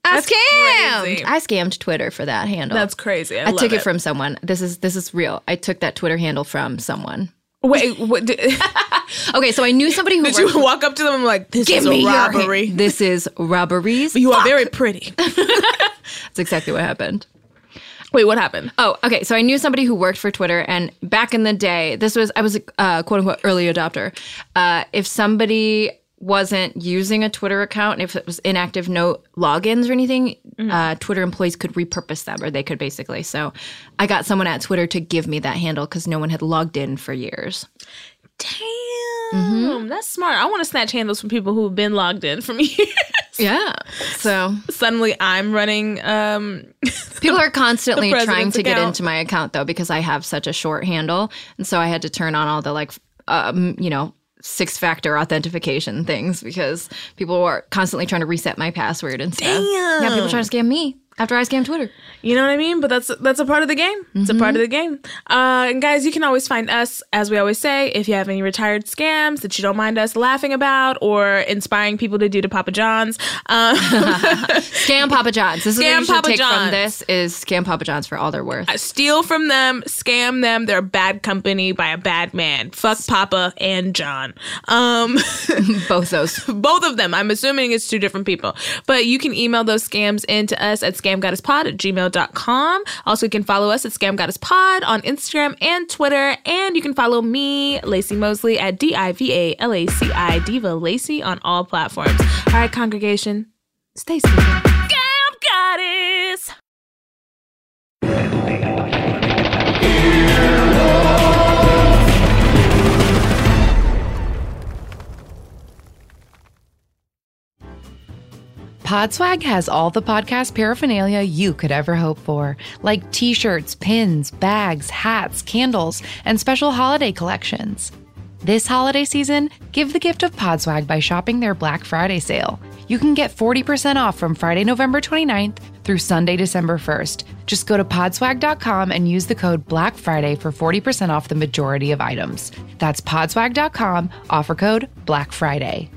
S4: I
S3: That's
S4: scammed.
S3: crazy.
S4: I scammed Twitter for that handle.
S3: That's crazy. I,
S4: I took it. from someone. This is this is real. I took that Twitter handle from someone.
S3: Wait, what, did,
S4: Okay, so I knew somebody who
S3: did
S4: worked
S3: you walk up to them and like, "This is a
S4: your
S3: robbery"?
S4: This is robberies.
S3: You are very pretty.
S4: That's exactly what happened.
S3: Wait, what happened?
S4: Oh, okay. So I knew somebody who worked for Twitter, and back in the day, this was I was a uh, quote unquote early adopter. Uh, if somebody wasn't using a Twitter account, and if it was inactive, no logins or anything, uh, Twitter employees could repurpose them, or they could basically. So I got someone at Twitter to give me that handle because no one had logged in for years.
S3: Damn, that's smart. I want to snatch handles from people who've been logged in for years.
S4: Yeah. So
S3: Suddenly, I'm running. Um,
S4: People are constantly trying to get into my account though because I have such a short handle, and so I had to turn on all the like, um, you know, six factor authentication things because people are constantly trying to reset my password and stuff. Yeah, people trying to scam me after I scam Twitter.
S3: You know what I mean? But that's that's a part of the game. It's a part of the game. Uh, and guys, you can always find us, as we always say, if you have any retired scams that you don't mind us laughing about or inspiring people to do to Papa John's. Um,
S4: Scam Papa John's. This is what
S3: Scam
S4: you should
S3: Papa
S4: take
S3: John's.
S4: from this is scam Papa John's for all they're worth.
S3: steal from them, scam them. They're a bad company by a bad man. Fuck Papa and John. Um,
S4: Both those.
S3: both of them. I'm assuming it's two different people. But you can email those scams into us at scamgoddesspod at gmail.com. Also, you can follow us at scamgoddesspod on Instagram and Twitter. And you can follow me, Laci Mosley, at D-I-V-A-L-A-C-I, Diva Laci on all platforms. All right, congregation, stay spooky. Scam Goddess!
S5: Podswag has all the podcast paraphernalia you could ever hope for, like t shirts, pins, bags, hats, candles, and special holiday collections. This holiday season, give the gift of Podswag by shopping their Black Friday sale. You can get 40% off from Friday, November 29th through Sunday, December 1st. Just go to podswag.com and use the code Black Friday for 40% off the majority of items. That's podswag.com, offer code Black Friday.